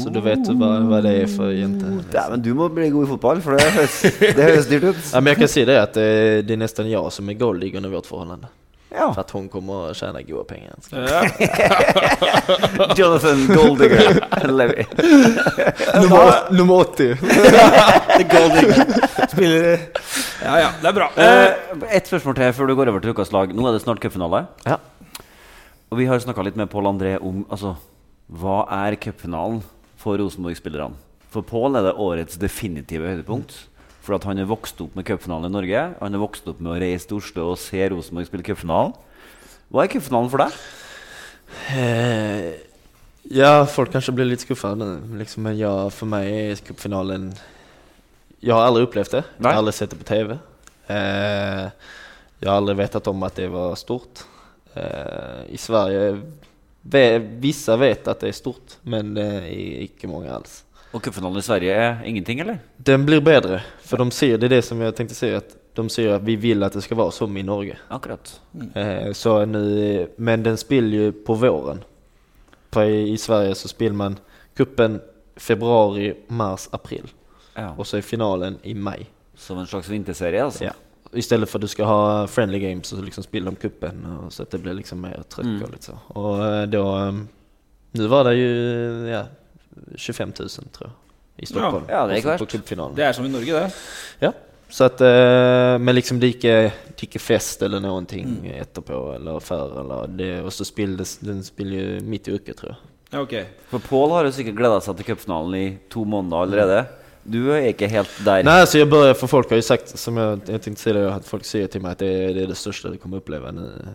Så du vet hva, hva det er for jente. Dæven, du må bli god i fotball, for det høres, det høres dyrt ut. Ja, men jeg kan si det at eh, det er nesten jeg som er goldig under vårt forhold. Ja. For at hun kommer å tjene gode penger. [LAUGHS] Jonathan Goldigger Levy. [LAUGHS] nummer, nummer 80. [LAUGHS] The Goldigger. Spiller Ja, ja, det er bra. Eh, Ett spørsmål til før du går over til ukas lag. Nå er det snart cupfinale. Ja. Og vi har snakka litt med Pål André om altså, hva er cupfinalen for Rosenborg-spillerne. For Pål er det årets definitive høydepunkt. For at han er vokst opp med cupfinalen i Norge. Han er vokst opp med å reise til Oslo og se Rosenborg spille cupfinalen. Hva er cupfinalen for deg? Eh, ja, folk kanskje blir litt skuffa, liksom, men ja, for meg er cupfinalen Jeg har aldri opplevd det. Jeg har aldri sett det på TV. Eh, jeg har aldri vetet om at det var stort. Eh, I Sverige Vissa vet at det er stort, men ikke mange alls. Og cupfinalen i Sverige er ingenting, eller? Den blir bedre, for de sier, det er det som jeg tenkte si, at de sier at vi vil at det skal være som i Norge. Akkurat. Eh, så nu, men den spiller jo på våren. På, i, Sverige så spiller man kuppen februari, mars, april. Ja. Og så er finalen i mai. Som en slags vinterserie, altså? Ja. I stedet for at du skal ha friendly games, så liksom spiller de kuppen, og så at det blir liksom mer trøkk. Mm. Og litt så. Og eh, da um, Nå var det jo ja, 25 000, tror jeg, i Stockholm. Ja, det er klart. På cupfinalen. Det er som i Norge, det. Ja. Så at, eh, men liksom det er ikke, det er ikke fest eller noen ting Mm. etterpå eller før. Eller det, og så spiller den spiller jo midt i uka, tror jeg. Ja, ok. For Pål har jo sikkert gleda seg til cupfinalen i to måneder allerede. Du er ikke helt der. Nei, altså jeg börjar, for folk har jo sagt, som jeg, jeg tenkte si det, at folk sier til meg at det, er- det er det største du kommer oppleve.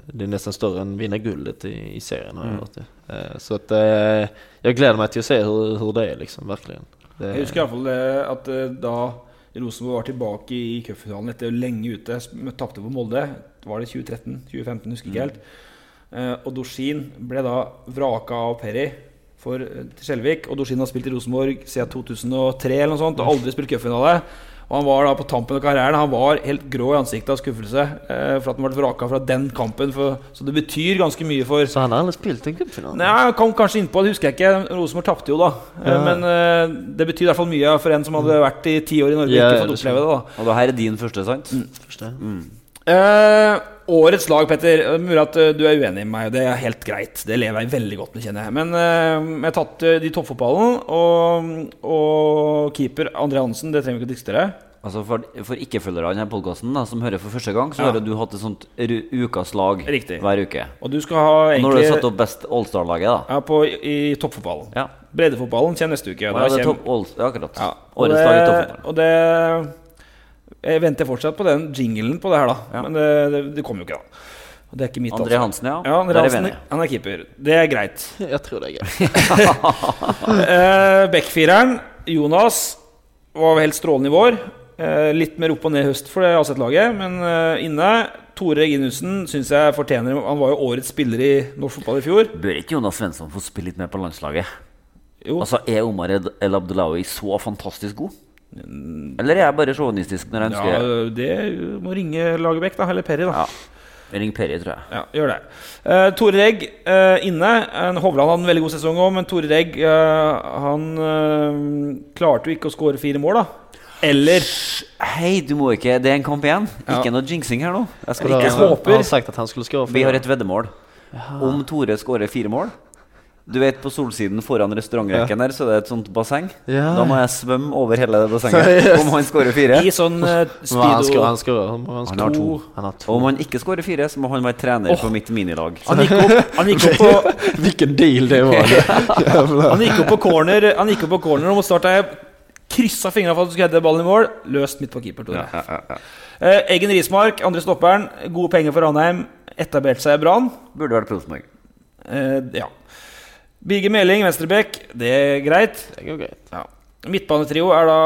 Det er nesten større enn vinne gullet i, i serien. Har jeg Mm. hørt det. Eh, så at, eh, jeg gleder meg til å se hvordan det er, liksom. Virkelig. Det, Jeg husker iallfall at eh, da Rosenborg var tilbake i cupfinalen etter lenge ute, tapte på Molde, var det 2013? 2015, husker ikke helt. Eh, og Dorsin ble da vraka av Perry for, eh, Skjelvik. Og Dorsin har spilt i Rosenborg siden 2003 eller noe sånt, og aldri spilt cupfinale. Og han var da på tampen av karrieren Han var helt grå i ansiktet av skuffelse eh, for at han ble vraka fra den kampen. For, så det betyr ganske mye for Så han har aldri spilt en cupfinale? Nei, kom kanskje innpå det, husker jeg ikke. Rosenborg tapte jo da. Eh, Ja. Men eh, det betyr i hvert fall mye for en som hadde vært i ti år i Norge og Ja, ikke fått oppleve det. da Og det her er din første, sant? Første. Mm. Eh, årets lag, Petter. Det er Mulig at eh, du er uenig med meg, og det er helt greit. Det lever jeg veldig godt med, kjenner jeg. Men uh, jeg har tatt de toppfotballen, og, og keeper André Hansen, det trenger vi ikke å diskutere. Altså For, for ikke-følgere av denne podkasten som hører for første gang, så Ja. har du hatt et sånt ukas lag Riktig. hver uke. Og du skal ha Og Når du har satt opp Best Allstar-laget, da ja, på, i toppfotballen. Ja. Breddefotballen kommer neste uke. Ja, det er kommer- topp All, ja, akkurat. Ja, Årets lag i toppfotballen. Og det Jeg venter fortsatt på den jinglen på det her, da. Men det, det, det kommer jo ikke, da. Og det er ikke mitt André. Hansen, ja. ja André er Hansen, han er keeper. Det er greit. [LAUGHS] Jeg tror det er greit. [LAUGHS] uh, Bekkfireren, Jonas, var helt strålende i vår. Eh, litt mer opp og ned i høst for det AZ-laget, men eh, inne Tore Reginussen syns jeg fortjener Han var jo årets spiller i norsk fotball i fjor. Bør ikke Jonas Svensson få spille litt mer på landslaget? Jo. Altså, Er Omar El El Abdelawi så fantastisk god? Eller er jeg bare sjåvinistisk når jeg ønsker Ja, det må ringe Lagerbäck, da. Eller Perry, da. Ring Perry, tror jeg. Ja, gjør det. Uh, Tore Regg uh, inne. En Hovland hadde en veldig god sesong òg, men Tore Regg eh, han klarte jo ikke å skåre fire mål, da. Eller Hei, du må ikke Det er en kamp igjen. Ja. Ikke noe jinxing her nå. Jeg skal skulle skåre Vi har et veddemål. Om Tore skårer fire mål Du vet På solsiden foran restaurantrekken der Så det er et sånt basseng. Ja. Da må jeg svømme over hele det bassenget. [LAUGHS] Om han skårer fire. I sånn [LAUGHS] uh, speedo han skal, han skal, Han, han, Han har to. Han har to. Og om han ikke skårer fire, så må han være trener oh. på mitt minilag. Han gikk opp, han gikk opp på [LAUGHS] Hvilken deal det var. Det. Han gikk opp på corner Han gikk opp på corner og mot start kryssa fingrene for at du skulle heade ballen i mål. Løst midt på keeper. Ja, ja, ja. Eh, Eggen Rismark, andre stopperen. Gode penger for Ranheim. Etablerte seg i Brann. Burde vært Rosenborg. Eh, ja. Birger Meling, venstreback. Det er greit. Det går greit. Ja. Midtbanetrio er da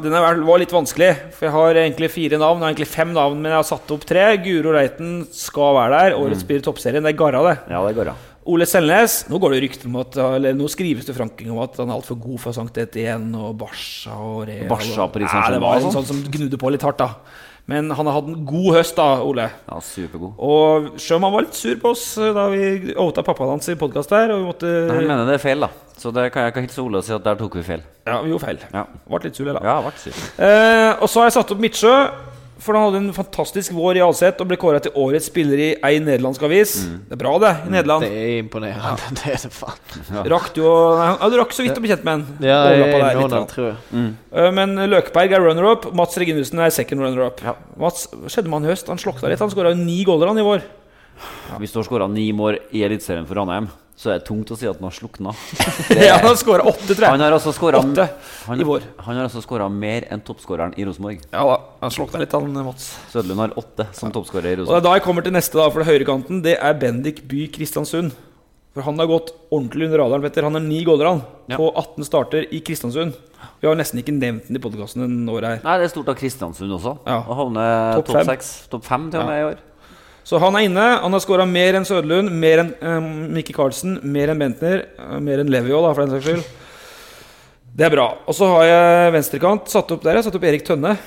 Den er, var litt vanskelig, for jeg har egentlig fire navn. Jeg har egentlig fem navn, men jeg har satt opp tre. Guro Reiten skal være der. Årets spiller i toppserien. Det er Garra, det. Ja, det er Garra. Ole Selnes. Nå går det rykter om at Eller nå skrives det franking om at han er altfor god for Sankt Etienne og Barca og Real. Barca på ja, Det var en sånn som gnudde på litt hardt, da. Men han har hatt en god høst, da, Ole. Ja, supergod. Og selv om han var litt sur på oss eh, da vi outa pappaen hans i podkast der og vi måtte Han mener det er feil, da. Så det kan jeg ikke hilse Ole og si at der tok vi feil. Ja, vi gjorde feil. Ja, Ble litt sur, da. ja ble sur. Eh, og så har jeg satt opp Midtsjø. For han hadde en fantastisk vår i Alset og ble kåra til årets spiller i ei nederlandsk avis. Det er bra, det, i Nederland. Det er imponerende. [LAUGHS] Det er det faen. Rakk du å ja, Du rakk så vidt å bli kjent med han. Ja, jeg, Overlappa jeg, der litt, tror jeg. Mm. Eh, Men Løkberg er runner-up. Mats Reginussen er second runner-up. Ja. Mats, Hva skjedde med han i høst? Han slokta litt. Han skåra ni goaler han i vår. Hvis du har skåra ni mål i Eliteserien for Ranheim, så er det tungt å si at han har slukna. [LAUGHS] Ja, han har skåra åtte, tror Han jeg. har altså skåra han, han har altså skåra mer enn toppskåreren i Rosenborg. Ja da, han slukna litt, han Mats. Sødlund har åtte som toppskårer i Og det er da jeg kommer til neste, da, for det høyrekanten. Det er Bendik By Kristiansund. For han har gått ordentlig under radaren. Petter. Han har ni goller han Ja. på 18 starter i Kristiansund. Vi har nesten ikke nevnt den i podkasten en år her. Nei, det er stort av Kristiansund også. Ja. Å havne Topp topp fem. topp fem til og med i år. Så han er inne. Han har skåra mer enn Søderlund, mer enn um, Mikke Karlsen, mer enn Bentner, eh, mer enn Levi òg, for den saks skyld. Det er bra. Og så har jeg venstrekant satt opp der. Jeg satt opp Erik Tønne.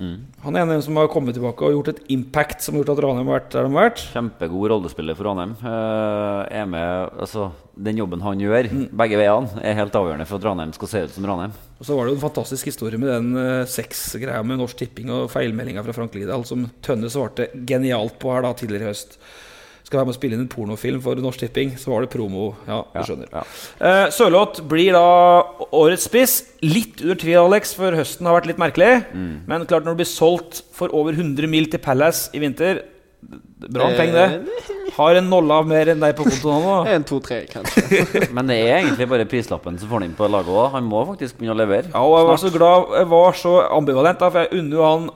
Mm. Han er en av dem som har kommet tilbake og gjort et impact som har gjort at Ranheim har vært der de har vært. Kjempegod rollespiller for Ranheim. Eh, med, altså, den jobben han gjør, Mm. begge veiene, er helt avgjørende for at Ranheim skal se ut som Ranheim. Og så var det jo en fantastisk historie med den uh, sexgreia med Norsk Tipping og feilmeldinga fra Frank Lidahl, som Tønne svarte genialt på her da tidligere i høst. Skal være med å spille inn en pornofilm for Norsk Tipping. Så var det promo. Ja, du Ja, skjønner. ja. Eh, Sørloth blir da årets spiss. Litt under tvil, Alex, for høsten har vært litt merkelig. Mm. Men klart når du blir solgt for over 100 mil til Palace i vinter Bra med penger, det. [LAUGHS] Har en nolla mer enn deg på kontoen nå. En, to, tre, kanskje. [LAUGHS] Men det er egentlig bare prislappen som får han inn på laget òg. Han må faktisk begynne å levere. Ja, og jeg var så glad Jeg var så ambivalent, da, for jeg unner jo han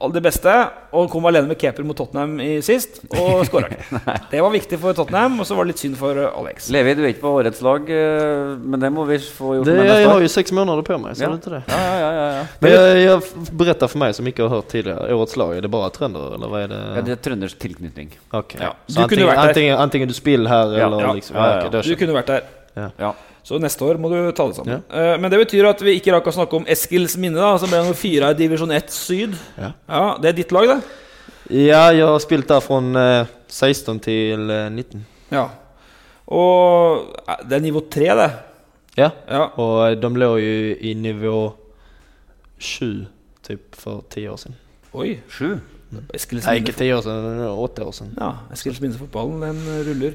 all det beste. Og kom alene med keeper mot Tottenham i sist, og [LAUGHS] skåra ikke. Det var viktig for Tottenham, og så var det litt synd for Alex. Levi, du er ikke på årets lag, eh, men det må vi få gjort Det, med neste jag har jo seks måneder på meg, så Ja. det. Ja, ja, ja, ja, ja. Men jeg, jeg beretter for meg som ikke har hørt tidligere. årets lag, er det bare trender eller hva er det? Ja, det er trønders tilknytning. Ok. Ja. Så Du kunde antingen, varit där. antingen, antingen du spiller her, Ja, eller ja, liksom... ja, ja, ja. då Du kunne vært der. Ja. Så neste år må du ta det sammen. Ja. Eh, men det betyr at vi ikke rakk å snakke om Eskils minne, da, altså, som ble nummer fire i divisjon 1 syd. Ja. ja. Det er ditt lag, det? Ja, jeg har spilt der fra eh, 16 til eh, 19. Ja. Og det er nivå 3, det. Ja. ja. Og de lå jo i nivå 7 typ, for ti år siden. Oi. 7? Nei, ikke ti år siden, åtte år siden. Ja, Eskilsminnesfotballen, den ruller.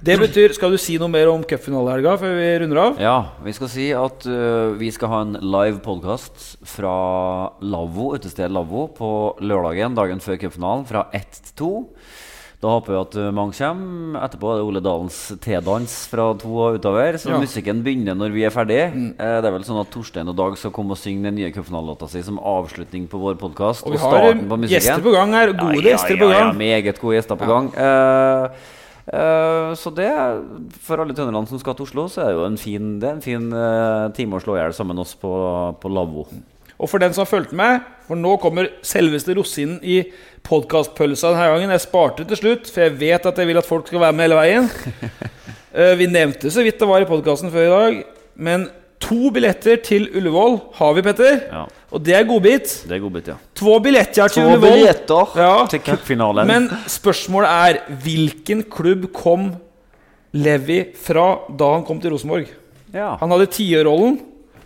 Det betyr Skal du si noe mer om cupfinalehelga før vi runder av? Ja, vi skal si at uh, vi skal ha en live podkast fra Lavo utestedet Lavvo, på lørdagen dagen før cupfinalen fra 1 til 2. Da håper vi at øh, mange kommer. Etterpå er det Ole Dalens T-dans fra to og utover. Så Ja. musikken begynner når vi er ferdig. Eh, det er vel sånn at Torstein og Dag skal komme og synge den nye cupfinalelåta si som avslutning på vår podkast. Og vi har gjester på gang her. Gode gjester på gang. Ja, meget gode gjester på Ja. gang. Eh, Uh, så det, for alle trønderne som skal til Oslo, så er det jo en fin, det er en fin uh, time å slå i hjel sammen med oss på, på lavvo. Og for den som har fulgt med, for nå kommer selveste rosinen i podkastpølsa denne gangen. Jeg sparte til slutt, for jeg vet at jeg vil at folk skal være med hele veien. [LAUGHS] Eh, Vi nevnte så vidt det var i podkasten før i dag, men to billetter til Ullevål har vi, Petter. Ja. Og det er godbit. Det er godbit, ja. To billetter til Två Ullevål. Billetter Ja. Til cupfinalen. Men spørsmålet er hvilken klubb kom Levi fra da han kom til Rosenborg? Ja. Han hadde tierrollen.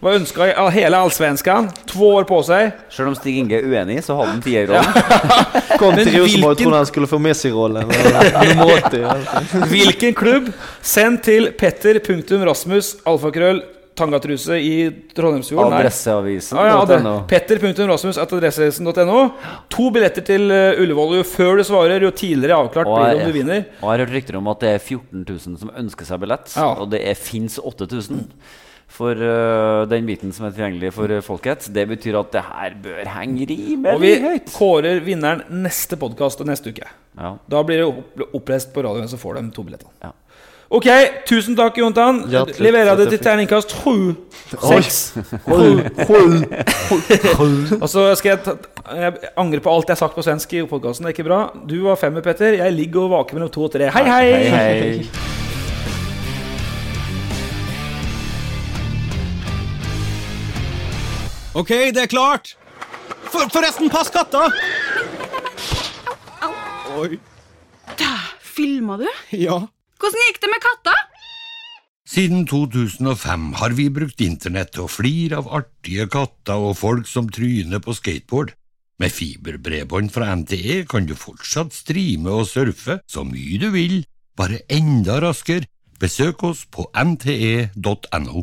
Var ønska av hele allsvenskan. To år på seg. Selv om Stig Inge er uenig, så hadde han tierrollen. [LAUGHS] Kom Men till Rosenborg och trodde han skulle få Messi-rollen. eller Nummer 80. alltså. Hvilken klubb? Send til petter.rasmus alfakrøll tangatruse i Trondheimsfjorden. Adresseavisen. Ah, ja, .no. Petter.rasmus at adresseavisen.no. To billetter til eh, Ullevål. Jo før du svarer, jo tidligere avklart Og blir det om du vinner. og jeg har hørt rykter om at det er 14 000 som ønsker seg billett. Ja. Og det fins 8000 for uh, den biten som er tilgjengelig for øh, folket. Det betyr at det her bør henge rimelig høyt. Og vi høyt. kårer vinneren neste podkast og neste uke. Ja. Da blir det opp opplest på radioen, så får de to billetter. Ja. Ok, tusen takk, Jontan. Ja, Leverer det til terningkast sju. Seks. Og så skal jeg, ta, jeg angre på alt jeg har sagt på svensk i podkasten. Det er ikke bra. Du var femmer, Petter. Jeg ligger og vaker mellom to og tre. Hei, hei! Hei, hei. OK, det er klart! For, forresten, pass katta! Oi. Da, Filma du? Ja. Hvordan gikk det med katta? Siden 2005 har vi brukt internett til å flire av artige katter og folk som tryner på skateboard. Med fiberbredbånd fra NTE kan du fortsatt streame og surfe så mye du vil, bare enda raskere. Besøk oss på nte.no.